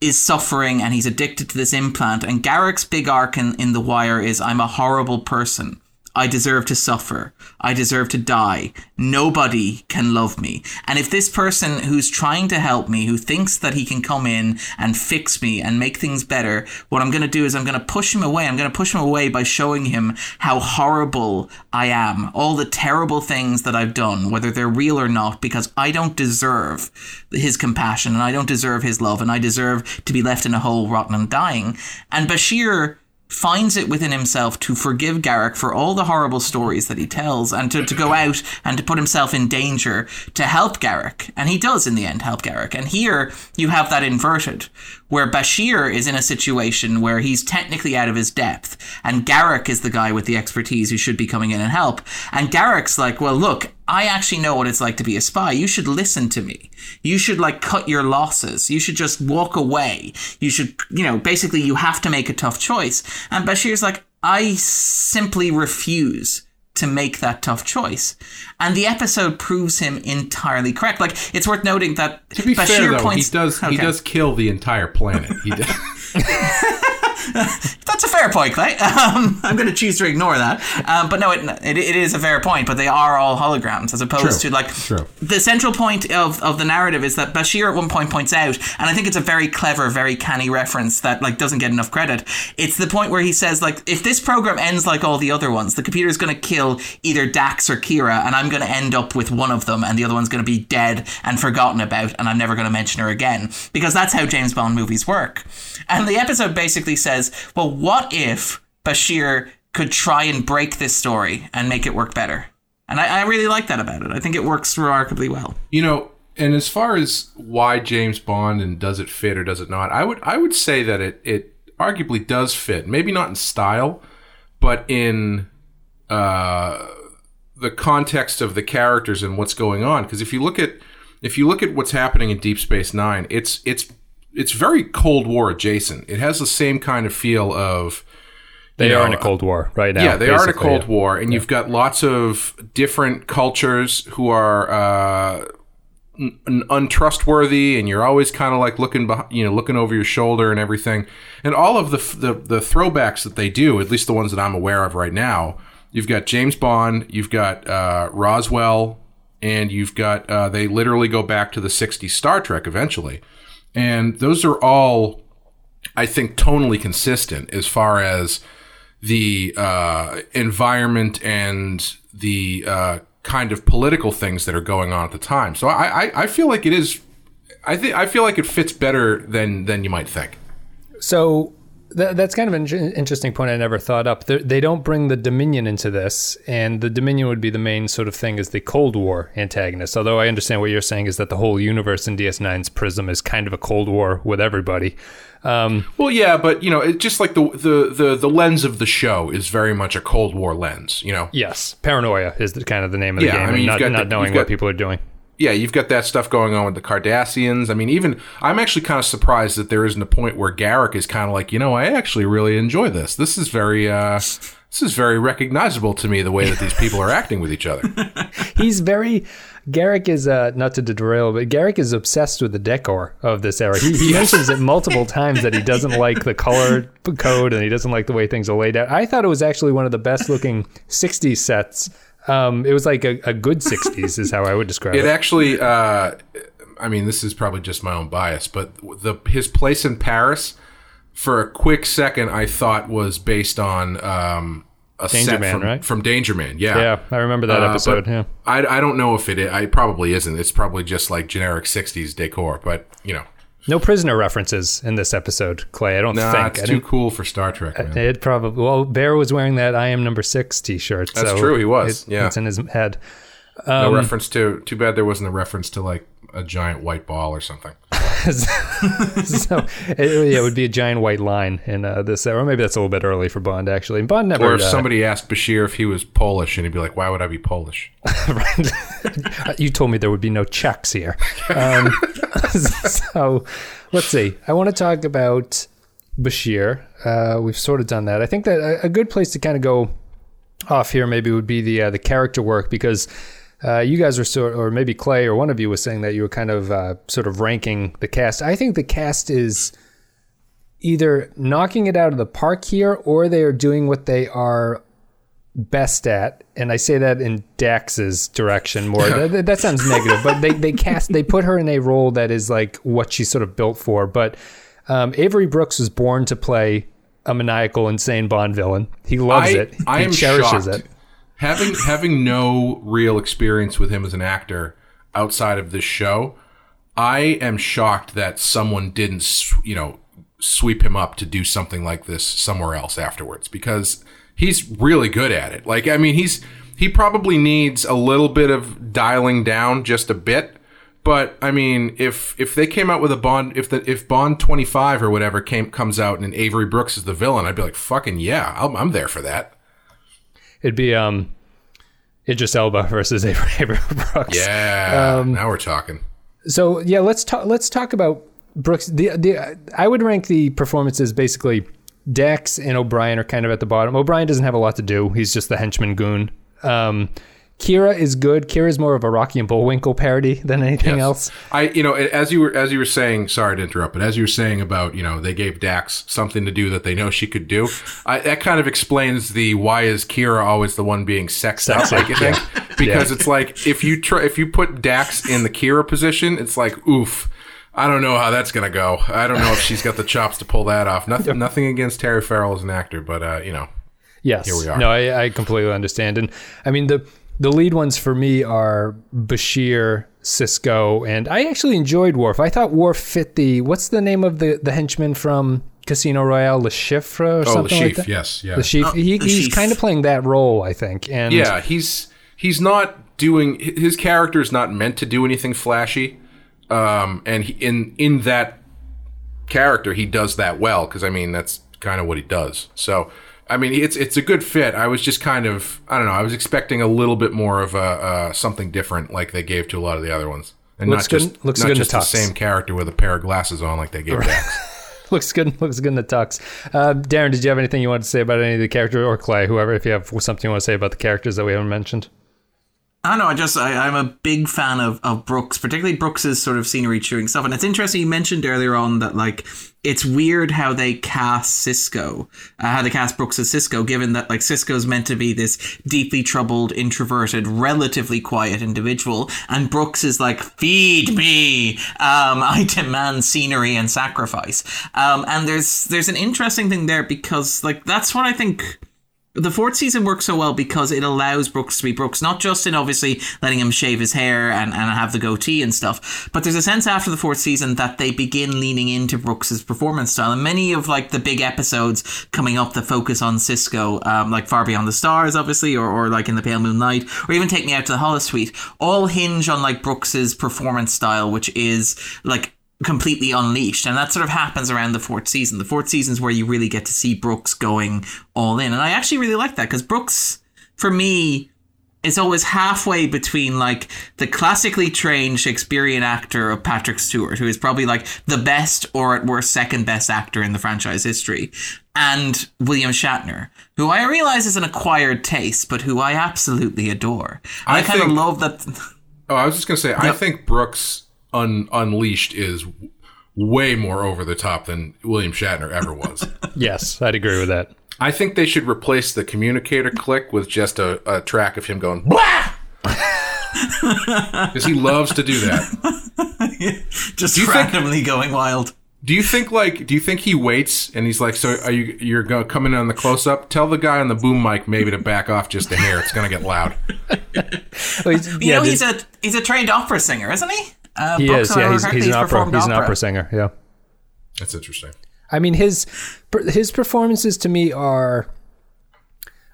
is suffering and he's addicted to this implant. And Garak's big arc in, in The Wire is I'm a horrible person. I deserve to suffer. I deserve to die. Nobody can love me. And if this person who's trying to help me, who thinks that he can come in and fix me and make things better, what I'm going to do is I'm going to push him away. I'm going to push him away by showing him how horrible I am, all the terrible things that I've done, whether they're real or not, because I don't deserve his compassion and I don't deserve his love and I deserve to be left in a hole, rotten and dying. And Bashir finds it within himself to forgive Garak for all the horrible stories that he tells and to, to go out and to put himself in danger to help Garak. And he does in the end help Garak. And here you have that inverted, where Bashir is in a situation where he's technically out of his depth, and Garak is the guy with the expertise who should be coming in and help. And Garak's like, well, look, I actually know what it's like to be a spy. You should listen to me. You should like cut your losses. You should just walk away. You should, you know, basically you have to make a tough choice. And Bashir's like, I simply refuse to make that tough choice. And the episode proves him entirely correct. Like it's worth noting that To be Bashir fair, though, points he does he does kill the entire planet. He does. That's a fair point, Clay. Um, I'm going to choose to ignore that. Um, but no, it, it, it is a fair point. But they are all holograms, as opposed True, to like true. the central point of, of the narrative is that Bashir at one point points out, and I think it's a very clever, very canny reference that like doesn't get enough credit. It's the point where he says like, if this program ends like all the other ones, the computer is going to kill either Dax or Kira, and I'm going to end up with one of them, and the other one's going to be dead and forgotten about, and I'm never going to mention her again because that's how James Bond movies work. And the episode basically says, well, what if Bashir could try and break this story and make it work better? And I, I really like that about it. I think it works remarkably well. You know, and as far as why James Bond and does it fit or does it not, I would I would say that it it arguably does fit. Maybe not in style, but in uh, the context of the characters and what's going on. Because if you look at if you look at what's happening in Deep Space Nine, it's it's it's very Cold War adjacent. It has the same kind of feel of They you are in a Cold War right now. yeah, they are in a Cold yeah. War, and you've got lots of different cultures who are uh, un- untrustworthy, and you're always kind of like looking, beh- you know, looking over your shoulder and everything. And all of the, f- the the throwbacks that they do, at least the ones that I'm aware of right now, you've got James Bond, you've got uh, Roswell, and you've got uh, they literally go back to the '60s Star Trek eventually, and those are all, I think, tonally consistent as far as the uh, environment and the uh, kind of political things that are going on at the time. So I, I, I feel like it is. I think I feel like it fits better than than you might think. So th- that's kind of an interesting point I never thought up. They're, they don't bring the Dominion into this, and the Dominion would be the main sort of thing as the Cold War antagonist. Although I understand what you're saying is that the whole universe in DS9's Prism is kind of a Cold War with everybody. Um, Well, yeah, but you know, it's just like the, the the the lens of the show is very much a Cold War lens. You know, yes, paranoia is the, kind of the name of the Yeah, game, I mean, and not, got not the- knowing you've what got- people are doing. Yeah, you've got that stuff going on with the Cardassians. I mean, even I'm actually kind of surprised that there isn't a point where Garak is kind of like, you know, I actually really enjoy this. This is very, uh, this is very recognizable to me the way that these people are acting with each other. He's very. Garak is uh, not to derail, but Garak is obsessed with the decor of this era. He, he mentions it multiple times that he doesn't like the color code and he doesn't like the way things are laid out. I thought it was actually one of the best looking '60s sets. Um, it was like a, a good '60s, is how I would describe it. It actually, uh, I mean, this is probably just my own bias, but the his place in Paris, for a quick second, I thought was based on um, a Danger set Man, from, right? from Danger Man. Yeah, Yeah, I remember that Uh, episode. Yeah. I, I don't know if it. I probably isn't. It's probably just like generic '60s decor, but you know, No prisoner references in this episode, Clay. I don't nah, think. it's I too cool for Star Trek. Man. It probably well, Behr was wearing that "I am number six" T-shirt. That's so true, he was, it- yeah. it's in his head. no Um, reference to. Too bad there wasn't a reference to like a giant white ball or something. so it, yeah, it would be a giant white line in uh, this, or maybe that's a little bit early for Bond. Actually, Bond never. Or if uh, somebody asked Bashir if he was Polish, and he'd be like, "Why would I be Polish?" you told me there would be no checks here. Um, so let's see. I want to talk about Bashir. Uh, we've sort of done that. I think that a, a good place to kind of go off here maybe would be the uh, the character work because uh, you guys were sort, or maybe Clay or one of you was saying that you were kind of uh, sort of ranking the cast. I think the cast is either knocking it out of the park here or they are doing what they are best at. And i say that in dax's direction more. That, that sounds negative but they, they cast they put her in a role that is like what she's sort of built for. But um, avery brooks was born to play a maniacal insane bond villain. He loves I, it. I he am cherishes shocked. it Having having no real experience with him as an actor outside of this show, I am shocked that someone didn't, you know, sweep him up to do something like this somewhere else afterwards because he's really good at it. Like, I mean, he's he probably needs a little bit of dialing down just a bit. But I mean, if if they came out with a Bond, if the if Bond twenty five or whatever came comes out and Avery Brooks is the villain, I'd be like, fucking yeah, I'm, I'm there for that. It'd be um idris elba versus avery, avery brooks Yeah, Um, now we're talking. So yeah, let's talk. Let's talk about Brooks. The the I would rank the performances basically. Dax and O'Brien are kind of at the bottom. O'Brien doesn't have a lot to do. He's just the henchman goon. Um, Kira is good. Kira is more of a Rocky and Bullwinkle parody than anything Yes. else. I, you know, as you were as you were saying, sorry to interrupt, but as you were saying about, you know, they gave Dax something to do that they know she could do. I, that kind of explains the why is Kira always the one being sexed up, Sexy, like you think? Because it's like if you try if you put Dax in the Kira position, it's like oof. I don't know how that's gonna go. I don't know if she's got the chops to pull that off. Nothing, nothing against Terry Farrell as an actor, but uh, you know, Yes. Here we are. No, I, I completely understand. And I mean the the lead ones for me are Bashir, Sisko, and I actually enjoyed Worf. I thought Worf fit the what's the name of the the henchman from Casino Royale, Le Chiffre or oh, the something like chief, that. yes, yeah, The chief. Oh, he, the he's chief. kind of playing that role, I think. And Yeah, he's he's not doing his character is not meant to do anything flashy, um, and he, in in that character he does that well because I mean that's kind of what he does. So I mean it's it's a good fit. I was just kind of I don't know. I was expecting a little bit more of a uh, something different like they gave to a lot of the other ones, and Looks not good- just looks not good in just the the same character with a pair of glasses on like they gave Dax. looks good. Looks good in the tux. Uh, Darren, did you have anything you wanted to say about any of the characters, or Clay, whoever? If you have something you want to say about the characters that we haven't mentioned. I don't know. I just I, I'm a big fan of of Brooks, particularly Brooks's sort of scenery chewing stuff. And it's interesting. You mentioned earlier on that like it's weird how they cast Sisko, uh, how they cast Brooks as Sisko, given that like Sisko's meant to be this deeply troubled, introverted, relatively quiet individual, and Brooks is like, "Feed me, um, I demand scenery and sacrifice." Um, and there's there's an interesting thing there because like that's what I think the fourth season works so well because it allows Brooks to be Brooks, not just in obviously letting him shave his hair and, and have the goatee and stuff, but there's a sense after the fourth season that they begin leaning into Brooks's performance style. And many of like the big episodes coming up that focus on Sisko, um, like Far Beyond the Stars, obviously, or, or like in the Pale Moonlight, or even Take Me Out to the Holosuite, all hinge on like Brooks's performance style, which is like completely unleashed and that sort of happens around the fourth season the fourth season is where you really get to see brooks going all in and i actually really like that because brooks for me is always halfway between like the classically trained Shakespearean actor of Patrick Stewart, who is probably like the best or at worst second best actor in the franchise history, and William Shatner, who I realize is an acquired taste, but who I absolutely adore. And I, I kind of love that. Oh, I was just gonna say, I think Brooks un- Unleashed is way more over the top than William Shatner ever was. Yes, I'd agree with that. I think they should replace the communicator click with just a, a track of him going blah, because he loves to do that. Just Do you think- randomly going wild. Do you think like? Do you think he waits and he's like, "So are you? You're going coming in on the close up? Tell the guy on the boom mic maybe to back off just a hair. It's gonna get loud." Well, he's- You yeah, know, the- he's a he's a trained opera singer, isn't he? Uh, he is. Yeah, remember he's, he's an opera. He's an opera singer. Yeah. That's interesting. I mean his his performances to me are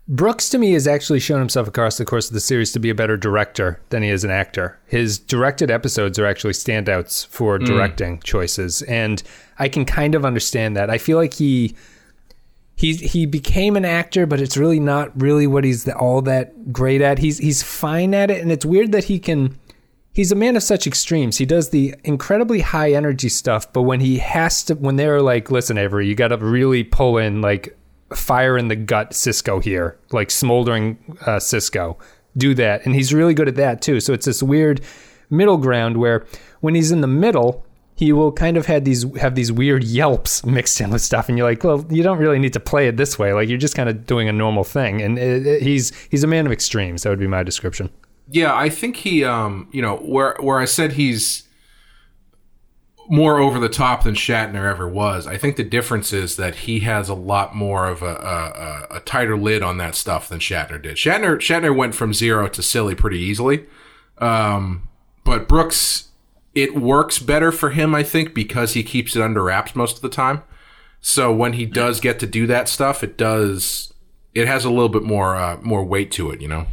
Brooks to me has actually shown himself across the course of the series to be a better director than he is an actor. His directed episodes are actually standouts for directing choices and I can kind of understand that. I feel like he he he became an actor but it's really not really what he's all that great at. He's he's fine at it and it's weird that he can he's a man of such extremes. He does the incredibly high energy stuff, but when he has to, when they're like, listen, Avery, you got to really pull in like fire in the gut Sisko here, like smoldering uh, Sisko. Do that. And he's really good at that too. So it's this weird middle ground where when he's in the middle, he will kind of have these have these weird yelps mixed in with stuff, and you're like, well, you don't really need to play it this way. Like you're just kind of doing a normal thing, and it, it- he's he's a man of extremes. That would be my description. Yeah, I think he, um, you know, where where I said he's more over the top than Shatner ever was. I think the difference is that he has a lot more of a, a, a, tighter lid on that stuff than Shatner did. Shatner Shatner went from zero to silly pretty easily, um, but Brooks, it works better for him, I think, because he keeps it under wraps most of the time. So when he does get to do that stuff, it does. It has a little bit more uh, more weight to it, you know.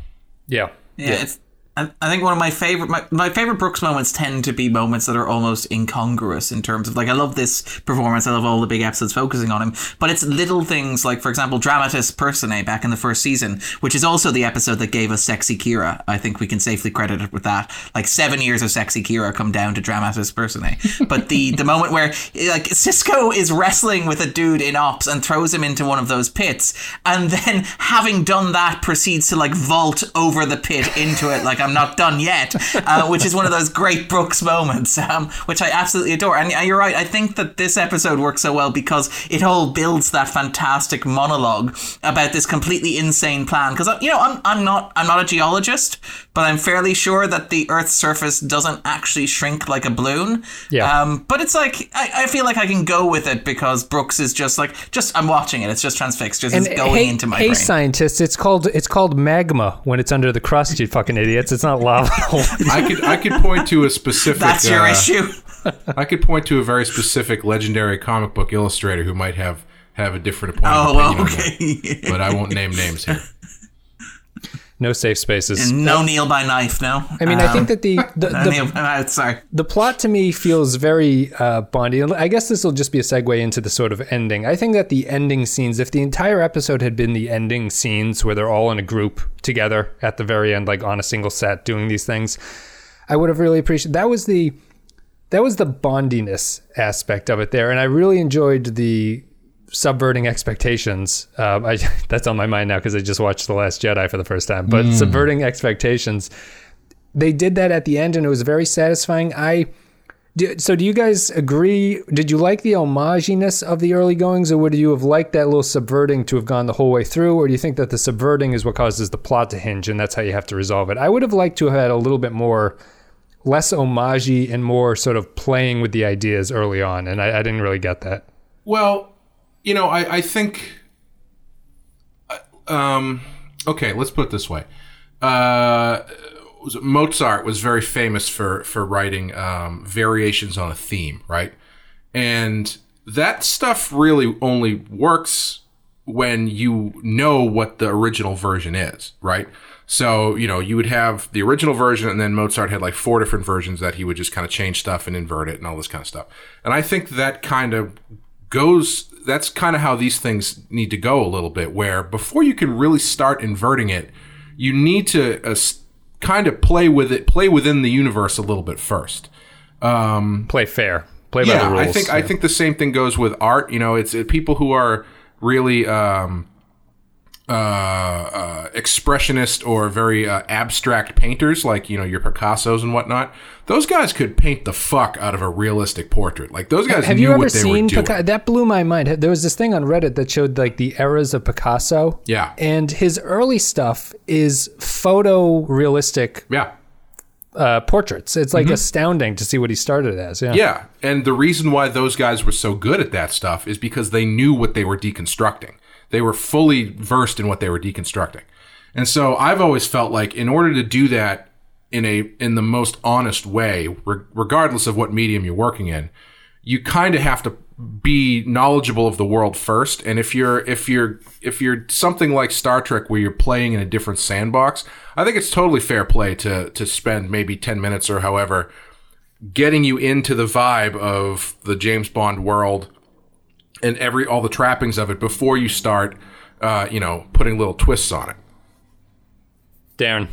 Yeah. Yeah, It's, I, think one of my favorite my, my favorite Brooks moments tend to be moments that are almost incongruous in terms of like I love this performance, I love all the big episodes focusing on him, but it's little things like for example Dramatis Personae back in the first season, which is also the episode that gave us Sexy Kira. I think we can safely credit it with that. Like seven years of Sexy Kira come down to Dramatis Personae. But the the moment where like Sisko is wrestling with a dude in ops and throws him into one of those pits, and then having done that proceeds to like vault over the pit into it like I'm not done yet, uh, which is one of those great Brooks moments, um, which I absolutely adore. And you're right, I think that this episode works so well because it all builds that fantastic monologue about this completely insane plan. Because you know, I'm I'm not I'm not a geologist, but I'm fairly sure that the Earth's surface doesn't actually shrink like a balloon. Yeah. Um, but it's like I, I feel like I can go with it because Brooks is just like just I'm watching it. It's just transfixed. Just it's going hey, into my hey brain. scientists, it's called it's called magma when it's under the crust. You fucking idiots! It's not lava. I could I could point to a specific. That's your uh, issue. I could point to a very specific legendary comic book illustrator who might have have a different point of Oh, well, opinion on okay. that, but I won't name names here. No safe spaces. No kneel by knife. No. I mean, I Um, think that the the, the, kneel by mouth. Sorry. the plot to me feels very uh, Bondy. I guess this will just be a segue into the sort of ending. I think that the ending scenes, if the entire episode had been the ending scenes where they're all in a group together at the very end, like on a single set doing these things, I would have really appreciated. That was the that was the bondiness aspect of it there, and I really enjoyed the subverting expectations. Um, I, that's on my mind now because I just watched The Last Jedi for the first time. But Mm. subverting expectations, they did that at the end, and it was very satisfying. I do, so. Do you guys agree? Did you like the homaginess of the early goings, or would you have liked that little subverting to have gone the whole way through, or do you think that the subverting is what causes the plot to hinge, and that's how you have to resolve it? I would have liked to have had a little bit more. Less homage and more sort of playing with the ideas early on, and I, I didn't really get that. Well, you know, I, I think. uh, Um, okay, let's put it this way. Uh, Mozart was very famous for for writing um, variations on a theme, right? And that stuff really only works when you know what the original version is, right? So, you know, you would have the original version and then Mozart had like four different versions that he would just kind of change stuff and invert it and all this kind of stuff. And I think that kind of goes that's kind of how these things need to go a little bit where before you can really start inverting it, you need to uh, kind of play with it, play within the universe a little bit first. Um, Play fair. Play by the rules. I think I think the same thing goes with art. You know, it's it, people who are really um, uh, uh, expressionist or very uh, abstract painters, like you know your Picasso's and whatnot. Those guys could paint the fuck out of a realistic portrait. Like those guys Have knew you ever what they seen. Picasso? That blew my mind. There was this thing on Reddit that showed like the eras of Picasso. Yeah. And his early stuff is photo realistic yeah. uh, portraits. It's like astounding to see what he started as. Yeah. Mm-hmm. Yeah, and the reason why those guys were so good at that stuff is because they knew what they were deconstructing. They were fully versed in what they were deconstructing. And so I've always felt like in order to do that in a in the most honest way, re- regardless of what medium you're working in, you kind of have to be knowledgeable of the world first. And if you're if you're if you're something like Star Trek where you're playing in a different sandbox, I think it's totally fair play to to spend maybe 10 minutes or however getting you into the vibe of the James Bond world and every all the trappings of it before you start, uh, you know, putting little twists on it. Darren.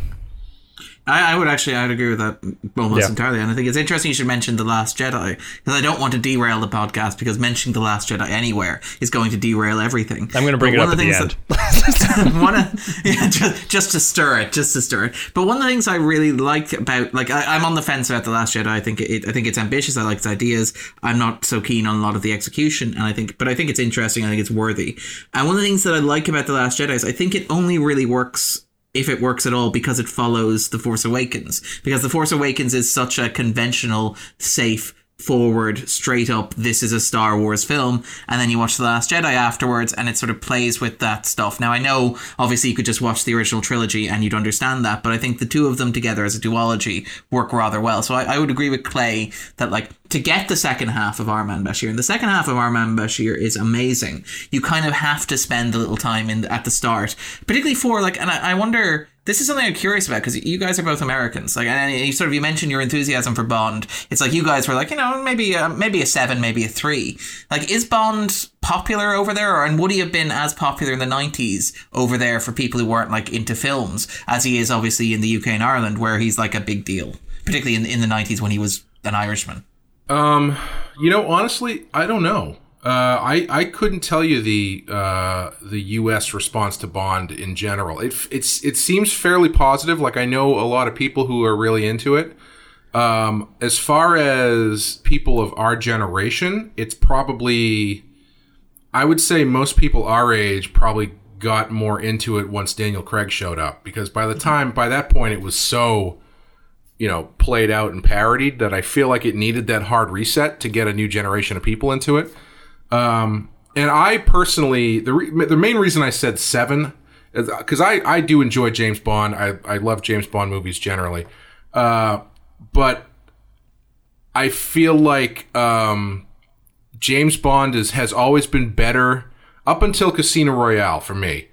I, I would actually, I would agree with that almost Yeah. entirely, and I think it's interesting you should mention the Last Jedi because I don't want to derail the podcast because mentioning the Last Jedi anywhere is going to derail everything. I'm going to bring But it up one at of the things end. that- one of, yeah, just, just to stir it, just to stir it. But one of the things I really like about, like, I, I'm on the fence about the Last Jedi. I think it, I think it's ambitious. I like its ideas. I'm not so keen on a lot of the execution, and I think, but I think it's interesting. I think it's worthy. And one of the things that I like about the Last Jedi is I think it only really works if it works at all because it follows The Force Awakens. Because The Force Awakens is such a conventional, safe, forward, straight up, this is a Star Wars film. And then you watch The Last Jedi afterwards and it sort of plays with that stuff. Now, I know obviously you could just watch the original trilogy and you'd understand that, but I think the two of them together as a duology work rather well. So I, I would agree with Clay that, like, to get the second half of Our Man Bashir, and the second half of Our Man Bashir is amazing. You kind of have to spend a little time in at the start, particularly for like, and I, I wonder. This is something I'm curious about because you guys are both Americans. Like, and you sort of you mentioned your enthusiasm for Bond. It's like you guys were like, you know, maybe a, maybe a seven, maybe a three. Like, is Bond popular over there, or and would he have been as popular in the '90s over there for people who weren't like into films as he is obviously in the UK and Ireland, where he's like a big deal, particularly in in the '90s when he was an Irishman. Um, you know, honestly, I don't know. Uh, I I couldn't tell you the uh, the U.S. response to Bond in general. It it's it seems fairly positive. Like I know a lot of people who are really into it. Um, as far as people of our generation, it's probably I would say most people our age probably got more into it once Daniel Craig showed up because by the time by that point it was so you know played out and parodied that I feel like it needed that hard reset to get a new generation of people into it. Um, and I personally the re- the main reason I said seven is because I I do enjoy James Bond. I I love James Bond movies generally, uh, but I feel like um, James Bond is has always been better up until Casino Royale for me.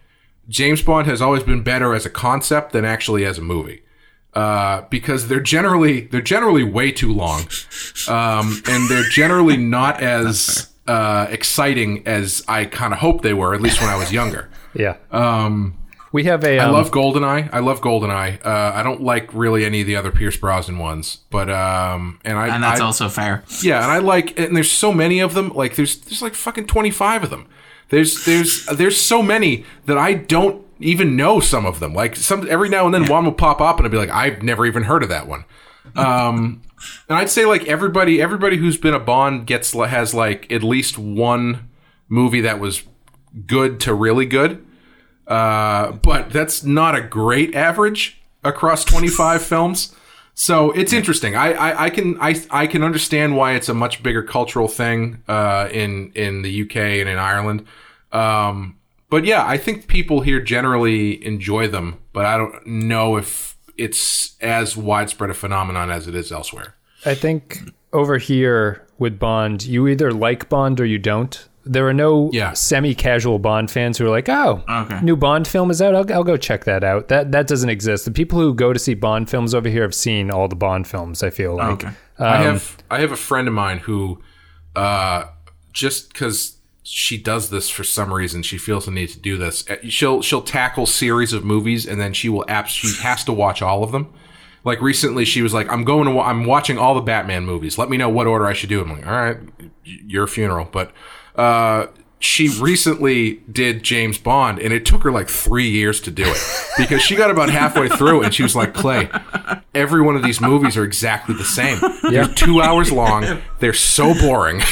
James Bond has always been better as a concept than actually as a movie. Uh, because they're generally they're generally way too long, um, and they're generally not as uh, exciting as I kind of hoped they were. At least when I was younger. Yeah. Um, we have a. I um, love Goldeneye. I love Goldeneye. Uh, I don't like really any of the other Pierce Brosnan ones, but um, and I And that's I- also fair. yeah, and I like, and there's so many of them. Like there's there's like fucking 25 of them. There's there's there's so many that I don't even know some of them. Like some every now and then one will pop up and I'll be like, I've never even heard of that one. Um, and I'd say like everybody everybody who's been a Bond gets has like at least one movie that was good to really good. Uh, but that's not a great average across 25 films. So it's interesting. I, I, I can I, I can understand why it's a much bigger cultural thing uh, in in the UK and in Ireland. Um, but yeah, I think people here generally enjoy them, but I don't know if it's as widespread a phenomenon as it is elsewhere. I think over here with Bond, you either like Bond or you don't. There are no Yeah. semi-casual Bond fans who are like, "Oh, Okay. new Bond film is out. I'll, I'll go check that out." That that doesn't exist. The people who go to see Bond films over here have seen all the Bond films. I feel like. Okay. I Um, have I have a friend of mine who, uh, just because she does this for some reason. She feels the need to do this. Uh, She'll she'll tackle series of movies and then she will abs- she has to watch all of them. Like recently, she was like, "I'm going to wa- I'm watching all the Batman movies. Let me know what order I should do." I'm like, "All right, your funeral." But uh, she recently did James Bond, and it took her like three years to do it because she got about halfway through and she was like, "Clay, every one of these movies are exactly the same. They're two hours long. They're so boring."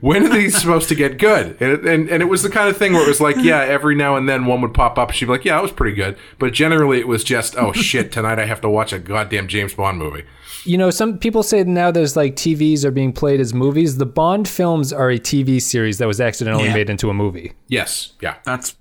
When are these supposed to get good? And, and and it was the kind of thing where it was like, yeah, every now and then one would pop up. She'd be like, yeah, it was pretty good. But generally, it was just, oh shit, tonight I have to watch a goddamn James Bond movie. You know, some people say now there's like TVs are being played as movies. The Bond films are a TV series that was accidentally Yeah. made into a movie. Yes, yeah. That's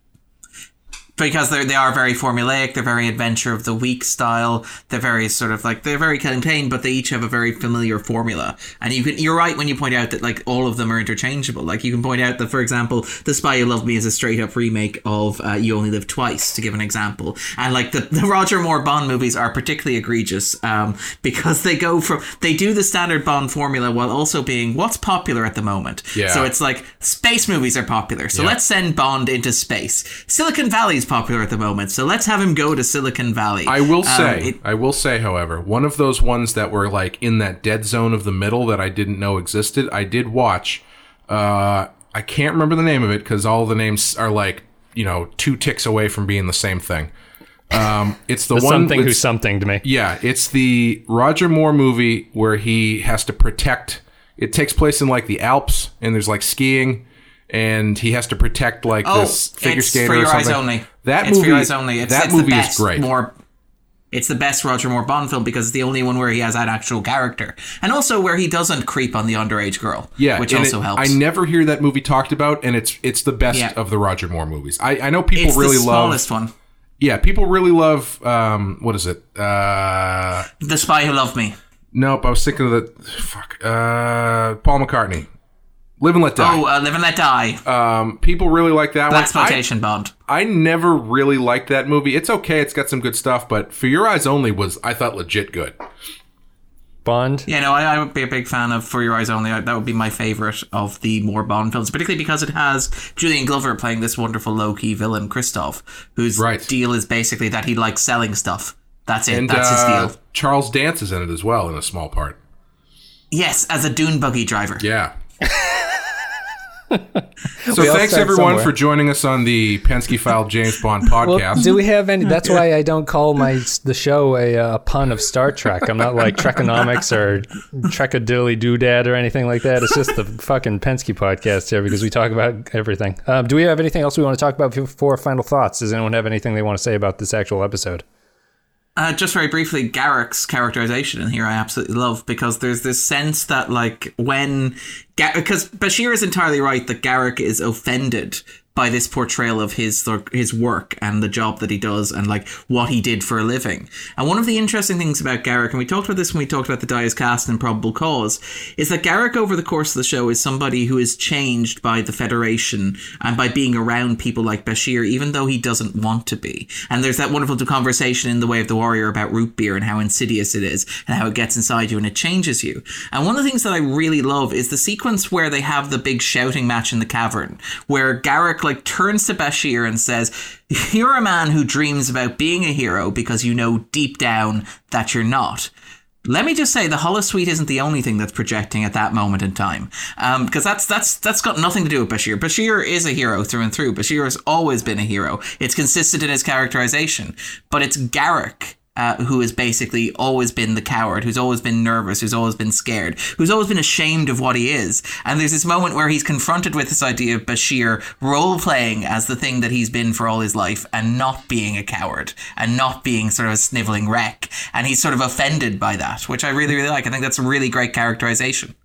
because they they are very formulaic. They're very adventure of the week style. They're very sort of like they're very contained, but they each have a very familiar formula. And you can you're right when you point out that like all of them are interchangeable. Like you can point out that, for example, The Spy Who Loved Me is a straight up remake of uh, You Only Live Twice, to give an example. And like the, the Roger Moore Bond movies are particularly egregious um, because they go from they do the standard Bond formula while also being what's popular at the moment. Yeah. So it's like space movies are popular. So Yeah. let's send Bond into space. Silicon Valley's popular at the moment, so let's have him go to Silicon Valley. I will Um, say, it- I will say, however, one of those ones that were like in that dead zone of the middle that I didn't know existed. I did watch. Uh, I can't remember the name of it because all the names are like you know two ticks away from being the same thing. Um, it's the, The one something with- who's something to me. Yeah, it's the Roger Moore movie where he has to protect. It takes place in like the Alps, and there's like skiing, and he has to protect like oh, this figure it's skater for or your eyes something. only. That it's movie, eyes only. It's, that it's movie the is best great. More, it's the best Roger Moore Bond film because it's the only one where he has that actual character, and also where he doesn't creep on the underage girl. Yeah, which also it- helps. I never hear that movie talked about, and it's it's the best Yeah. of the Roger Moore movies. I, I know people it's really the love. smallest one. Yeah, people really love. Um, what is it? Uh, The Spy Who Loved Me. nope, I was thinking of the fuck. Uh, Paul McCartney, Live and Let Die. Oh, uh, Live and Let Die. Um, people really like that Black one. exploitation Bond. I, I never really liked that movie. It's okay. It's got some good stuff, but For Your Eyes Only was I thought legit good. Bond. Yeah, no, I, I would be a big fan of For Your Eyes Only. I- That would be my favorite of the Moore Bond films, particularly because it has Julian Glover playing this wonderful low key villain, Christoph, whose Right. deal is basically that he likes selling stuff. That's it. And That's uh, his deal. Charles Dance is in it as well in a small part. Yes, as a dune buggy driver. Yeah. We so all thanks everyone somewhere. for joining us on the Pensky File James Bond podcast. Well, do we have any? That's why I don't call my the show a, uh, pun of Star Trek. I'm not like Trekonomics or Trekadiddly Doodad or anything like that. It's just the fucking Pensky podcast here because we talk about everything. Um, do we have anything else we want to talk about before final thoughts? Does anyone have anything they want to say about this actual episode? Uh, just very briefly, Garak's characterization in here I absolutely love because there's this sense that like when because Bashir is entirely right that Garak is offended by this portrayal of his his work and the job that he does and like what he did for a living. And one of the interesting things about Garak, and we talked about this when we talked about the Die is Cast and Probable Cause, is that Garak over the course of the show is somebody who is changed by the Federation and by being around people like Bashir, even though he doesn't want to be. And there's that wonderful conversation in The Way of the Warrior about root beer and how insidious it is and how it gets inside you and it changes you. And one of the things that I really love is the sequence where they have the big shouting match in the cavern, where Garak like turns to Bashir and says, You're a man who dreams about being a hero because you know deep down that you're not. Let me just say the holosuite isn't the only thing that's projecting at that moment in time, um, because that's that's that's got nothing to do with Bashir. Bashir is a hero through and through. Bashir has always been a hero. It's consistent in his characterization, but it's Garak. Uh, who has basically always been the coward, who's always been nervous, who's always been scared, who's always been ashamed of what he is. And there's this moment where he's confronted with this idea of Bashir role playing as the thing that he's been for all his life and not being a coward and not being sort of a sniveling wreck. And he's sort of offended by that, which I really, really like. I think that's a really great characterization.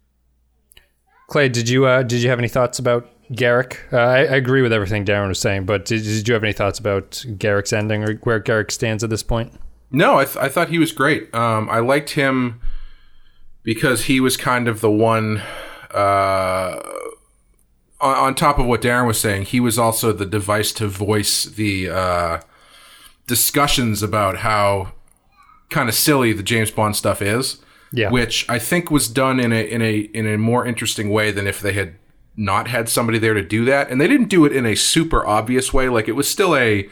Clay, did you uh, did you have any thoughts about Garak? Uh, I, I agree with everything Darren was saying, but did, did you have any thoughts about Garak's ending or where Garak stands at this point? No, I, th- I thought he was great. Um, I liked him because he was kind of the one. Uh, on, on top of what Darren was saying, he was also the device to voice the uh, discussions about how kind of silly the James Bond stuff is. Yeah. which I think was done in a in a in a more interesting way than if they had not had somebody there to do that, and they didn't do it in a super obvious way. Like it was still a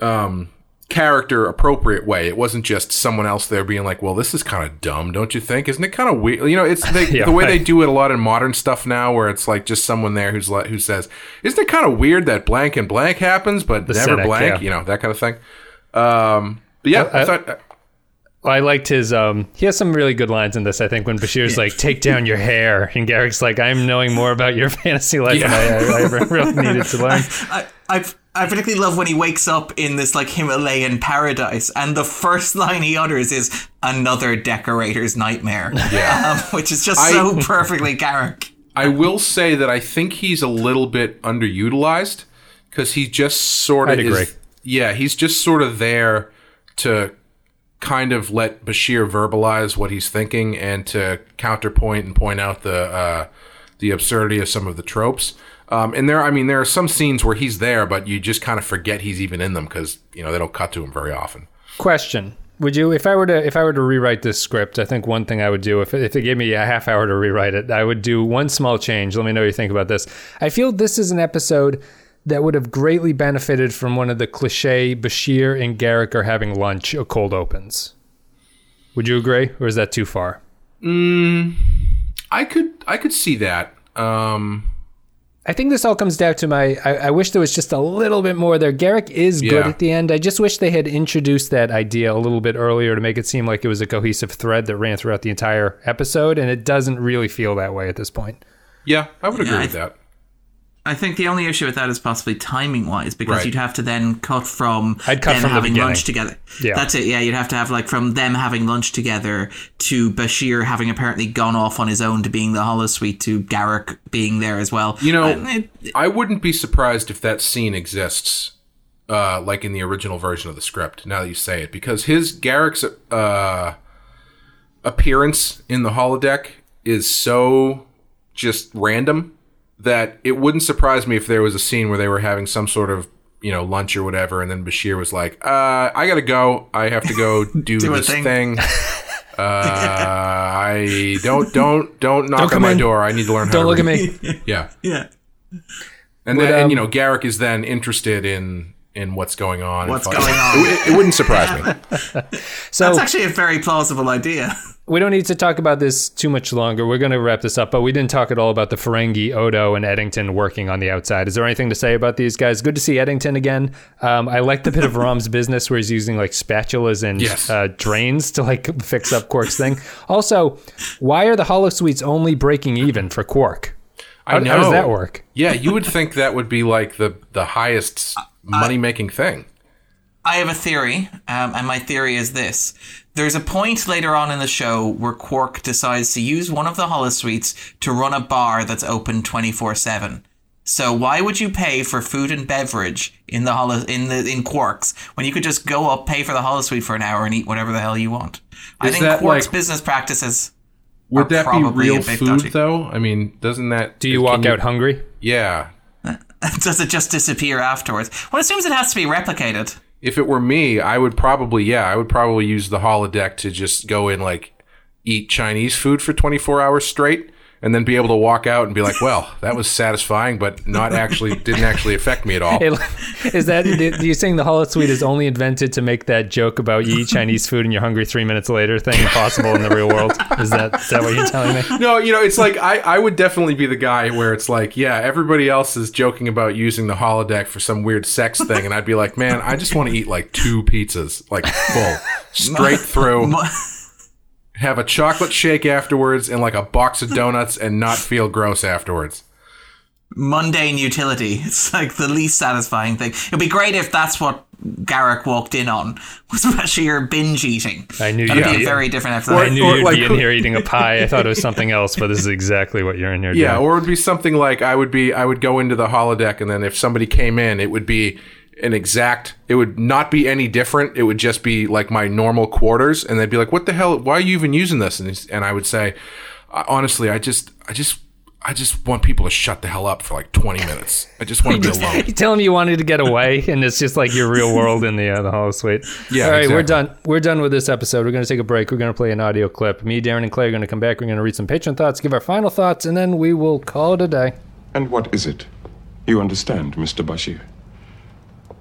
um, character appropriate way. It wasn't just someone else there being like, "Well, this is kind of dumb, don't you think? Isn't it kind of weird?" You know, it's they, Yeah, the way they do it a lot in modern stuff now, where it's like just someone there who's like who says, "Isn't it kind of weird that blank and blank happens, but The never cynic, blank?" yeah. You know, that kind of thing. Um, but yeah, I, I- thought. I liked his. Um, he has some really good lines in this. I think when Bashir's like, "Take down your hair," and Garak's like, "I'm knowing more about your fantasy life than I, I, I really needed to learn." I, I, I particularly love when he wakes up in this like Himalayan paradise, and the first line he utters is "another decorator's nightmare," Yeah. um, which is just I- so perfectly Garak. I will say that I think he's a little bit underutilized because he just sort of is. agree. Yeah, he's just sort of there to kind of let Bashir verbalize what he's thinking and to counterpoint and point out the uh, the absurdity of some of the tropes. Um, and there, I mean, there are some scenes where he's there, but you just kind of forget he's even in them because you know they don't cut to him very often. Question: Would you, if I were to, if I were to rewrite this script, I think one thing I would do, if if it gave me a half hour to rewrite it, I would do one small change. Let me know what you think about this. I feel this is an episode that would have greatly benefited from one of the cliche Bashir and Garak are having lunch A cold opens. Would you agree, or is that too far? I could, I could see that. Um, I think this all comes down to my. I, I wish there was just a little bit more there. Garak is good Yeah. at the end. I just wish they had introduced that idea a little bit earlier to make it seem like it was a cohesive thread that ran throughout the entire episode, and it doesn't really feel that way at this point. yeah, I would agree Yeah, I with th- that. I think the only issue with that is possibly timing wise, because Right. you'd have to then cut from I'd cut them from having beginning. lunch together. Yeah. That's it. Yeah, you'd have to have like from them having lunch together to Bashir having apparently gone off on his own to being the holosuite to Garak being there as well. You know, Uh, it- I wouldn't be surprised if that scene exists, uh, like in the original version of the script. Now that you say it, because his Garak's uh, appearance in the holodeck is so just random that it wouldn't surprise me if there was a scene where they were having some sort of you know lunch or whatever, and then Bashir was like, uh, "I gotta go. I have to go do, Do this thing." thing." Uh, I don't don't don't knock come on my in. door. I need to learn how to Don't to look at me. Yeah. yeah. And Would, then, and um, you know, Garak is then interested in in what's going on. What's going on? It, it wouldn't surprise me. So That's actually a very plausible idea. We don't need to talk about this too much longer. We're going to wrap this up, but we didn't talk at all about the Ferengi, Odo, and Eddington working on the outside. Is there anything to say about these guys? Good to see Eddington again. Um, I like the bit of Rom's business where he's using like spatulas and Yes. uh, drains to like fix up Quark's thing. Also, why are the holosuites only breaking even for Quark? How, I know. how does that work? Yeah, you would think that would be like the the highest money making thing. I have a theory, um, and my theory is this. There's a point later on in the show where Quark decides to use one of the holosuites to run a bar that's open 24/7. So why would you pay for food and beverage in the holo- in the in Quark's when you could just go up, pay for the holosuite for an hour and eat whatever the hell you want? I think that Quark's like- business practices Would are that be real food dodgy. though? I mean, doesn't that Do you can walk out hungry? Yeah. does it just disappear afterwards? One assumes it has to be replicated. If it were me, I would probably yeah, I would probably use the holodeck to just go in like eat Chinese food for 24 hours straight and then be able to walk out and be like, "Well, that was satisfying, but not actually didn't actually affect me at all." Is that do you saying the holosuite is only invented to make that joke about you eat Chinese food and you're hungry three minutes later thing impossible in the real world? Is that is that what you're telling me? No, you know, it's like I, I would definitely be the guy where it's like, yeah, everybody else is joking about using the holodeck for some weird sex thing, and I'd be like, man, I just want to eat like two pizzas, like full, straight through, have a chocolate shake afterwards, and like a box of donuts, and not feel gross afterwards. mundane utility. It's like the least satisfying thing. It'd be great if that's what Garak walked in on, was Bashir binge eating. I knew That'd you'd be be- a very different episode. I knew or you'd like be in here eating a pie. I thought it was something else, but this is exactly what you're in here Yeah, doing. or it'd be something like I would be, I would go into the holodeck, and then if somebody came in, it would be an exact. It would not be any different. It would just be like my normal quarters, and they'd be like, "What the hell? Why are you even using this?" And, and I would say, "Uh, "Honestly, I just, I just." I just want people to shut the hell up for like 20 minutes. I just want to be alone. You tell him you wanted to get away, and it's just like your real world in the uh, the holo suite. Yeah, All right, we're done. We're done with this episode. We're going to take a break. We're going to play an audio clip. Me, Darren, and Clay are going to come back. We're going to read some patron thoughts, give our final thoughts, and then we will call it a day. And what is it? You understand, Mr. Bashir?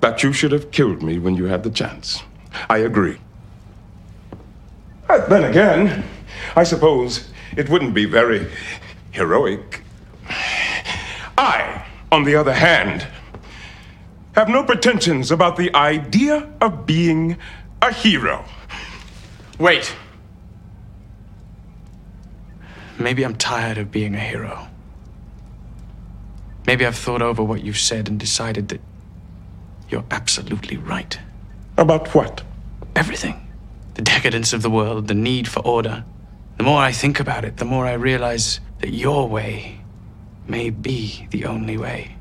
That you should have killed me when you had the chance. I agree. But then again, I suppose it wouldn't be very heroic. I, on the other hand, have no pretensions about the idea of being a hero. Wait. Maybe I'm tired of being a hero. Maybe I've thought over what you've said and decided that you're absolutely right. About what? Everything. The decadence of the world, the need for order. The more I think about it, the more I realize that your way may be the only way.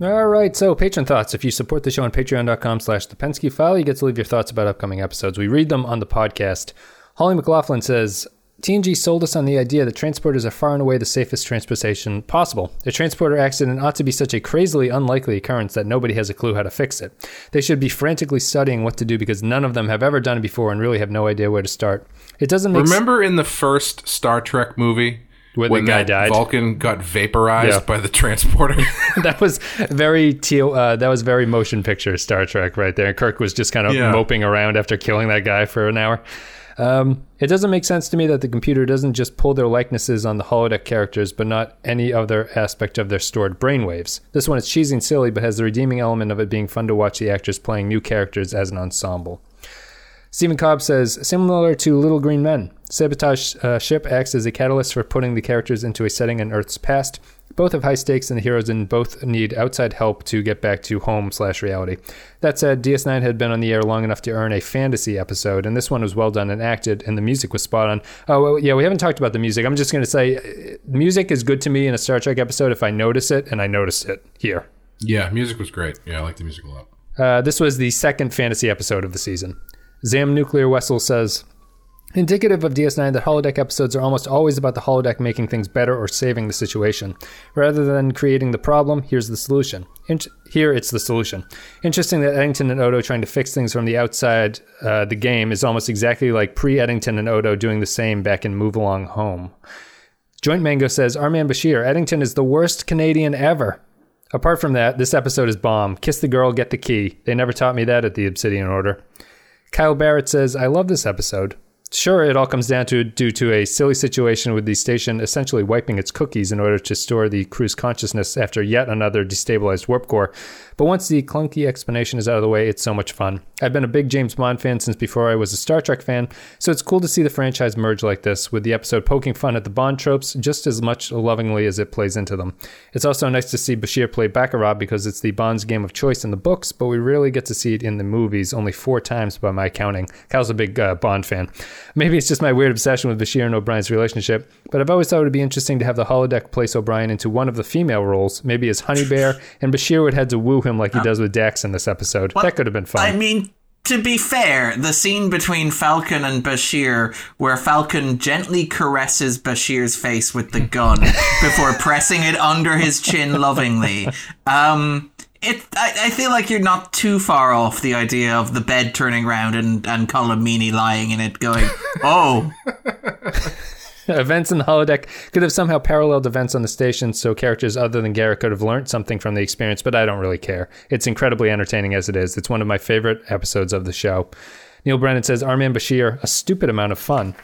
All right, so patron thoughts. If you support the show on patreon.com slash the Pensky file, you get to leave your thoughts about upcoming episodes. We read them on the podcast. Holly McLaughlin says, TNG sold us on the idea that transporters are far and away the safest transportation possible. A transporter accident ought to be such a crazily unlikely occurrence that nobody has a clue how to fix it. They should be frantically studying what to do because none of them have ever done it before and really have no idea where to start. It doesn't make Remember in the first Star Trek movie Where the when guy that died? Vulcan got vaporized Yeah. by the transporter? that was very teal. Uh, that was very motion picture Star Trek right there. Kirk was just kind of Yeah. moping around after killing that guy for an hour. Um, it doesn't make sense to me that the computer doesn't just pull their likenesses on the holodeck characters, but not any other aspect of their stored brainwaves. This one is cheesy and silly, but has the redeeming element of it being fun to watch the actors playing new characters as an ensemble. Stephen Cobb says, similar to Little Green Men, Sabotage uh, Ship acts as a catalyst for putting the characters into a setting in Earth's past. Both have high stakes, and the heroes in both need outside help to get back to home slash reality. That said, DS9 had been on the air long enough to earn a fantasy episode, and this one was well done and acted, and the music was spot on. Oh, well, yeah, we haven't talked about the music. I'm just going to say, uh, music is good to me in a Star Trek episode if I notice it, and I noticed it here. yeah, music was great. Yeah, I like the music a lot. Uh, this was the second fantasy episode of the season. Zam Nuclear Wessel says, Indicative of DS9 that holodeck episodes are almost always about the holodeck making things better or saving the situation. Rather than creating the problem, here's the solution. Int- here, it's the solution. Interesting that Eddington and Odo trying to fix things from the outside uh, the game is almost exactly like pre Eddington and Odo doing the same back in Move Along Home. Joint Mango says, Our Man Bashir, Eddington is the worst Canadian ever. Apart from that, this episode is bomb. Kiss the girl, get the key. They never taught me that at the Obsidian Order. Kyle Barrett says, I love this episode. Sure, it all comes down to due to a silly situation with the station essentially wiping its cookies in order to store the crew's consciousness after yet another destabilized warp core. But once the clunky explanation is out of the way, it's so much fun. I've been a big James Bond fan since before I was a Star Trek fan, so it's cool to see the franchise merge like this, with the episode poking fun at the Bond tropes just as much lovingly as it plays into them. It's also nice to see Bashir play Baccarat because it's the Bond's game of choice in the books, but we rarely get to see it in the movies, only four times by my counting. Kyle's a big uh, Bond fan. Maybe it's just my weird obsession with Bashir and O'Brien's relationship, but I've always thought it would be interesting to have the holodeck place O'Brien into one of the female roles, maybe as Honey Bare, and Bashir would have to woo him like he does with Dax in this episode. that could have been fun. I mean, to be fair, the scene between Falcon and Bashir, where Falcon gently caresses Bashir's face with the gun before pressing it under his chin lovingly, um, it I, I feel like you're not too far off the idea of the bed turning around and and Colm lying in it, going, "Oh, events in the holodeck could have somehow paralleled events on the station, so characters other than Garak could have learned something from the experience, but I don't really care. It's incredibly entertaining as it is. It's one of my favorite episodes of the show. Neil Brennan says Our Man Bashir, a stupid amount of fun.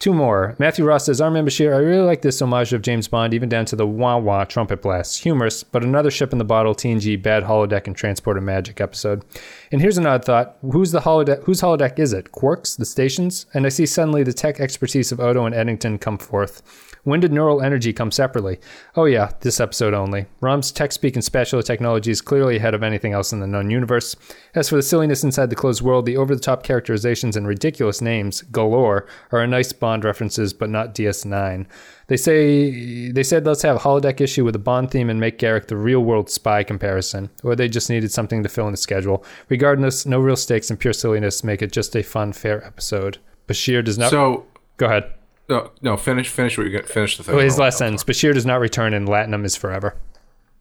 Two more. Matthew Ross says, Our Man Bashir, I really like this homage of James Bond, even down to the wah wah trumpet blasts. Humorous, but another ship in the bottle, TNG, bad holodeck and transporter magic episode. And here's an odd thought. Who's the holodeck whose holodeck is it? Quarks? The stations? And I see suddenly the tech expertise of Odo and Eddington come forth. When did neural energy come separately? Oh yeah, this episode only. Rom's tech speak and spatial technology is clearly ahead of anything else in the known universe. As for the silliness inside the closed world, the over-the-top characterizations and ridiculous names galore are a nice Bond references, but not DS9. They say they said let's have a holodeck issue with a Bond theme and make Garak the real-world spy comparison, or they just needed something to fill in the schedule. Regardless, no real stakes and pure silliness make it just a fun, fair episode. Bashir does not. So go ahead. No, no. Finish, finish what you got. Finish the thing. Oh, his last sentence. Bashir does not return, and Latinum is forever.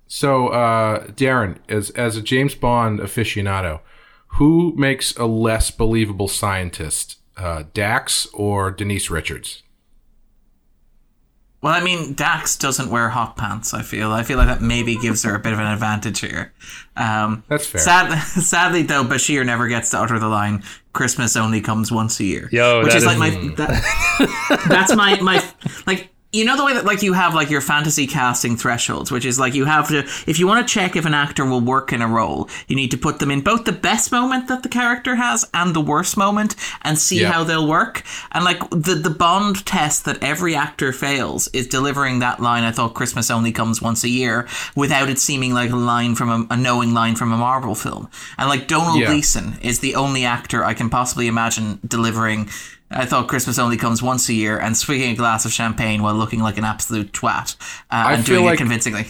So, uh, Darren, as as a James Bond aficionado, who makes a less believable scientist, uh, Dax or Denise Richards? Well, I mean, Dax doesn't wear hot pants. I feel. I feel like that maybe gives her a bit of an advantage here. Um, That's fair. Sad, sadly, though, Bashir never gets to utter the line "Christmas only comes once a year." Yo, which that is like my. That, that's my my like. You know the way that like you have like your fantasy casting thresholds, which is like you have to if you want to check if an actor will work in a role, you need to put them in both the best moment that the character has and the worst moment and see Yeah. how they'll work. And like the the bond test that every actor fails is delivering that line. I thought Christmas only comes once a year without it seeming like a line from a, a knowing line from a Marvel film. And like Donald Yeah. Gleeson is the only actor I can possibly imagine delivering. I thought Christmas only comes once a year and swigging a glass of champagne while looking like an absolute twat uh, and doing like- it convincingly.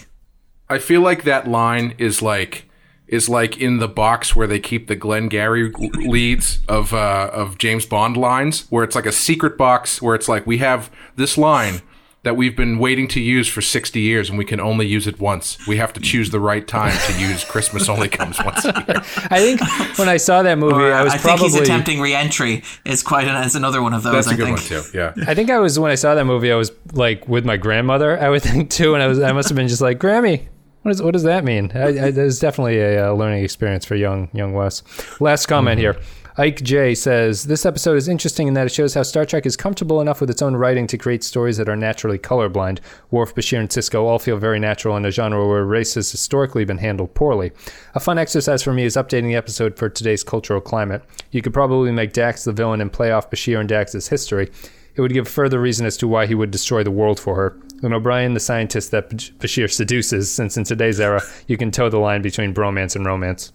I feel like that line is like is like in the box where they keep the Glengarry leads of uh, of James Bond lines, where it's like a secret box where it's like we have this line that we've been waiting to use for 60 years and we can only use it once. We have to choose the right time to use Christmas only comes once a year. I think when I saw that movie, Or, I was I think he's attempting re-entry is quite an, is another one of those. That's a I good think. one too. Yeah. I think I was when I saw that movie. I was like with my grandmother. I would think too, and I was I must have been just like Grammy. What, is, what does that mean? I, I, it was definitely a uh, learning experience for young young Wes. Last comment here. Ike J says this episode is interesting in that it shows how Star Trek is comfortable enough with its own writing to create stories that are naturally colorblind. Worf, Bashir, and Sisko all feel very natural in a genre where race has historically been handled poorly. A fun exercise for me is updating the episode for today's cultural climate. You could probably make Dax the villain and play off Bashir and Dax's history. It would give further reason as to why he would destroy the world for her. And O'Brien, the scientist that Bashir seduces, since in today's era, you can toe the line between bromance and romance.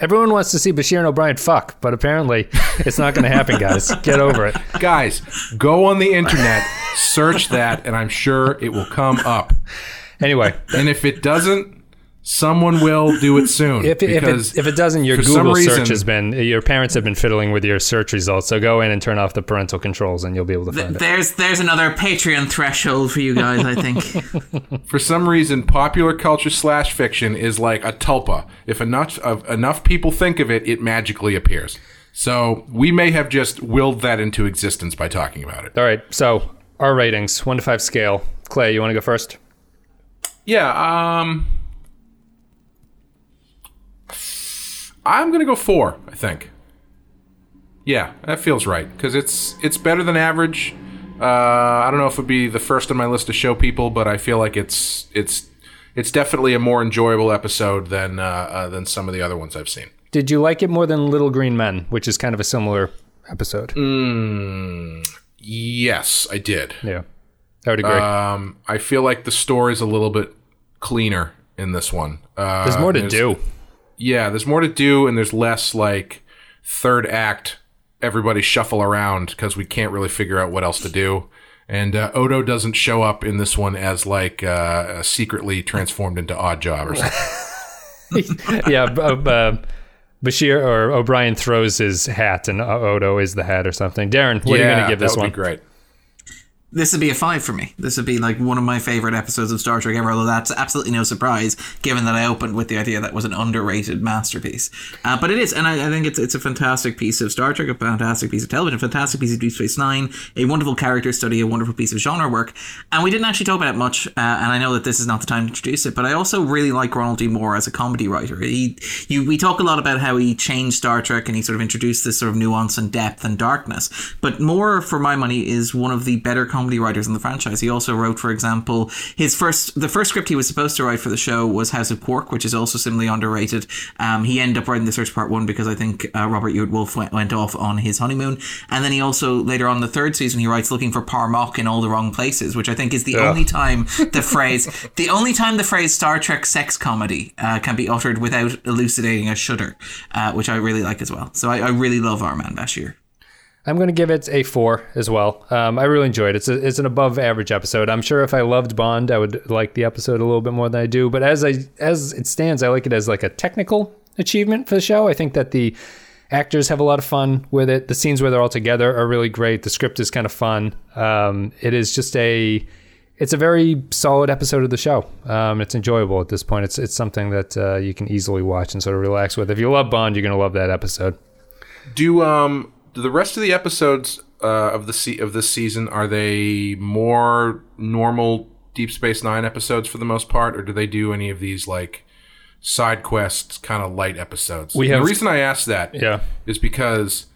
Everyone wants to see Bashir and O'Brien fuck, but apparently it's not going to happen, guys. Get over it. Guys, go on the internet, search that, and I'm sure it will come up. Anyway, And if it doesn't, someone will do it soon. if, if, it, if it doesn't, your Google reason- search has been, your parents have been fiddling with your search results. So go in and turn off the parental controls and you'll be able to find it. There's there's another Patreon threshold for you guys. I think. for some reason, popular culture slash fiction is like a tulpa. If enough of enough people think of it, it magically appears. So we may have just willed that into existence by talking about it. All right, so our ratings, one to five scale. Clay, you want to go first? Yeah, um I'm gonna go four, I think. Yeah, that feels right. Because it's it's better than average. Uh, I don't know if it would be the first on my list to show people, but I feel like it's it's it's definitely a more enjoyable episode than uh, uh, than some of the other ones I've seen. Did you like it more than Little Green Men, which is kind of a similar episode? Mm, yes, I did. Yeah, I would agree. Um, I feel like the story is a little bit cleaner in this one. Uh, There's more to do. Yeah, there's more to do, and there's less like third act. Everybody shuffle around because we can't really figure out what else to do. And uh, Odo doesn't show up in this one as like uh, secretly transformed into Odd Job or something. yeah, uh, Bashir or O'Brien throws his hat, and Odo is the hat or something. Darren, what are you going to give this that would one? Be great. This would be a five for me. This would be like one of my favorite episodes of Star Trek ever. Although that's absolutely no surprise, given that I opened with the idea that was an underrated masterpiece. Uh, but it is, and I, I think it's it's a fantastic piece of Star Trek, a fantastic piece of television, a fantastic piece of Deep Space Nine, a wonderful character study, a wonderful piece of genre work. And we didn't actually talk about it much. Uh, and I know that this is not the time to introduce it, but I also really like Ronald D. Moore as a comedy writer. He, you, we talk a lot about how he changed Star Trek and he sort of introduced this sort of nuance and depth and darkness. But Moore, for my money, is one of the better comedy writers in the franchise. He also wrote, for example, his first the first script he was supposed to write for the show was House of Quark, which is also similarly underrated. Um, he ended up writing the Search Part One because I think uh, Robert Hewitt Wolfe went, went off on his honeymoon, and then he also later on the third season he writes Looking for Par'Mach in all the wrong places, which I think is the Yeah. only time the phrase the only time the phrase Star Trek sex comedy uh, can be uttered without elucidating a shudder, uh, which I really like as well. So I, I really love Our Man Bashir. I'm going to give it a four as well. Um, I really enjoyed it. It's, a, it's an above average episode. I'm sure if I loved Bond, I would like the episode a little bit more than I do. But as I as it stands, I like it as like a technical achievement for the show. I think that the actors have a lot of fun with it. The scenes where they're all together are really great. The script is kind of fun. Um, it is just a it's a very solid episode of the show. Um, it's enjoyable at this point. It's it's something that uh, you can easily watch and sort of relax with. If you love Bond, you're going to love that episode. Do um the rest of the episodes uh, of the se- of this season are they more normal Deep Space Nine episodes for the most part, or do they do any of these like side quests kind of light episodes? We And have- the reason I ask that Yeah. is because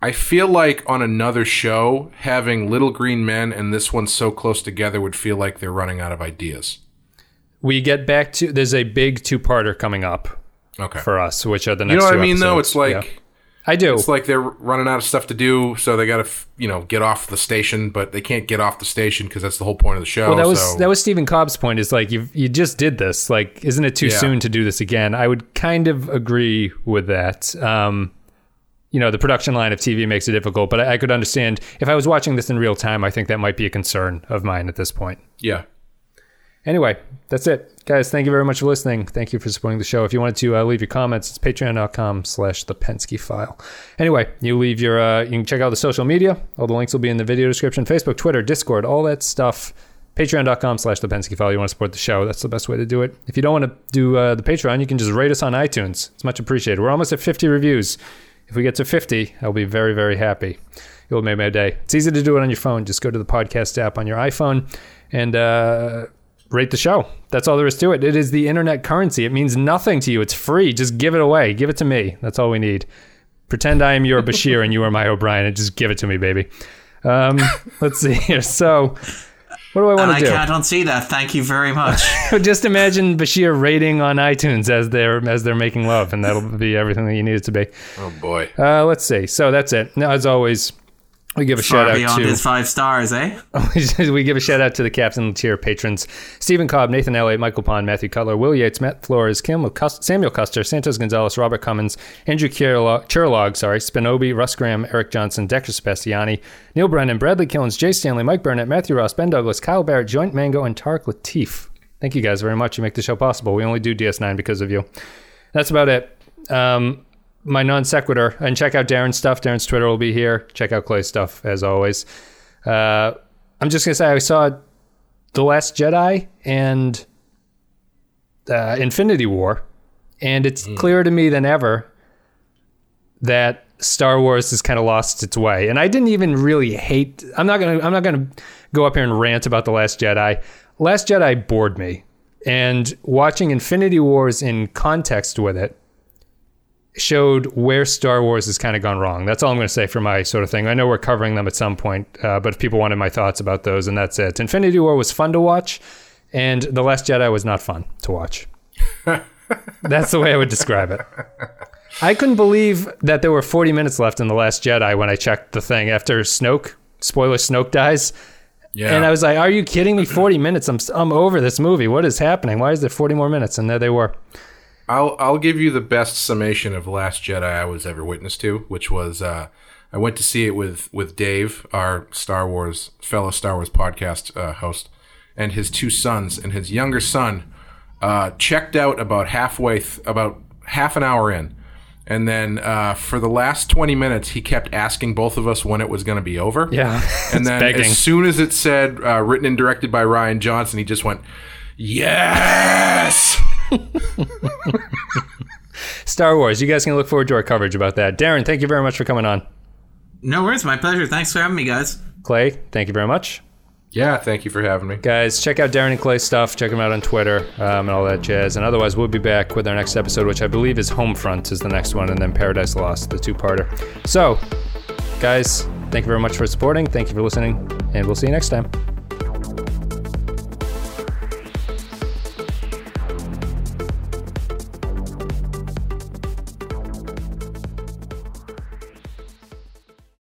I feel like on another show having Little Green Men and this one so close together would feel like they're running out of ideas. We get back to there's a big two-parter coming up Okay. for us, which are the next. you know what I mean? Though it's like. Yeah. I do. It's like they're running out of stuff to do, so they got to, you know, get off the station, but they can't get off the station because that's the whole point of the show. Well, that was so- that was Stephen Cobb's point. Is like you you just did this. Like, isn't it too Yeah. soon to do this again? I would kind of agree with that. Um, you know, the production line of TV makes it difficult, but I, I could understand if I was watching this in real time. I think that might be a concern of mine at this point. yeah. Anyway, that's it. Guys, thank you very much for listening. Thank you for supporting the show. If you wanted to uh, leave your comments, it's patreon.com slash the Pensky file. Anyway, you leave your, uh, you can check out the social media. All the links will be in the video description. Facebook, Twitter, Discord, all that stuff. Patreon.com slash the Pensky file. You want to support the show. That's the best way to do it. If you don't want to do uh, the Patreon, you can just rate us on iTunes. It's much appreciated. We're almost at 50 reviews. If we get to 50, I'll be very, very happy. It will make my day. It's easy to do it on your phone. Just go to the podcast app on your iPhone and uh, rate the show. That's all there is to it. It is the internet currency. It means nothing to you. It's free. Just give it away. Give it to me. That's all we need. Pretend I am your Bashir and you are my O'Brien and just give it to me, baby. Um, let's see here. So, what do I And want I to do? can't unsee that. Thank you very much. just imagine Bashir rating on iTunes as they're as they're making love, and that'll be everything that you need it to be. Oh boy. Uh, let's see. So that's it. Now, as always, we give a Far shout out to his five stars, eh? we give a shout out to the Captain tier patrons Stephen Cobb, Nathan Elliott, Michael Pond, Matthew Cutler, Will Yates, Matt Flores, Kim Samuel Custer, Santos Gonzalez, Robert Cummins, Andrew Churlog sorry, Spinobi, Russ Graham, Eric Johnson, Dexter Sebastiani, Neil Brennan, Bradley Killens, Jay Stanley, Mike Burnett, Matthew Ross, Ben Douglas, Kyle Barrett, Joint Mango, and Tarek Latif. Thank you guys very much. You make the show possible. We only do DS9 because of you. That's about it. Um, my non sequitur, and check out Darren's stuff. Darren's Twitter will be here. Check out Clay's stuff as always. Uh, I'm just gonna say I saw The Last Jedi and uh, Infinity War, and it's clearer to me than ever that Star Wars has kind of lost its way. And I didn't even really hate. I'm not gonna. I'm not gonna go up here and rant about the Last Jedi. Last Jedi bored me, and watching Infinity Wars in context with it showed where Star Wars has kind of gone wrong. That's all I'm going to say for my sort of thing. I know we're covering them at some point, uh, but if people wanted my thoughts about those, and that's it. Infinity War was fun to watch, and The Last Jedi was not fun to watch. that's the way I would describe it. I couldn't believe that there were 40 minutes left in The Last Jedi when I checked the thing after Snoke, spoiler, Snoke dies. Yeah. And I was like, "Are you kidding me? 40 minutes? I'm I'm over this movie. What is happening? Why is there 40 more minutes?" And there they were. I'll I'll give you the best summation of Last Jedi I was ever witness to, which was uh, I went to see it with with Dave, our Star Wars fellow Star Wars podcast uh, host, and his two sons. And his younger son uh, checked out about halfway, th- about half an hour in, and then uh, for the last twenty minutes, he kept asking both of us when it was going to be over. Yeah, and then begging. as soon as it said uh, written and directed by Rian Johnson, he just went, "Yes." Star Wars. You guys can look forward to our coverage about that. Darren, thank you very much for coming on. No worries, my pleasure. Thanks for having me, guys. Clay, thank you very much. Yeah, thank you for having me. Guys, check out Darren and Clay's stuff. Check them out on Twitter um, and all that jazz. And otherwise, we'll be back with our next episode, which I believe is Homefront is the next one, and then Paradise Lost, the two-parter. So, guys, thank you very much for supporting. Thank you for listening, and we'll see you next time.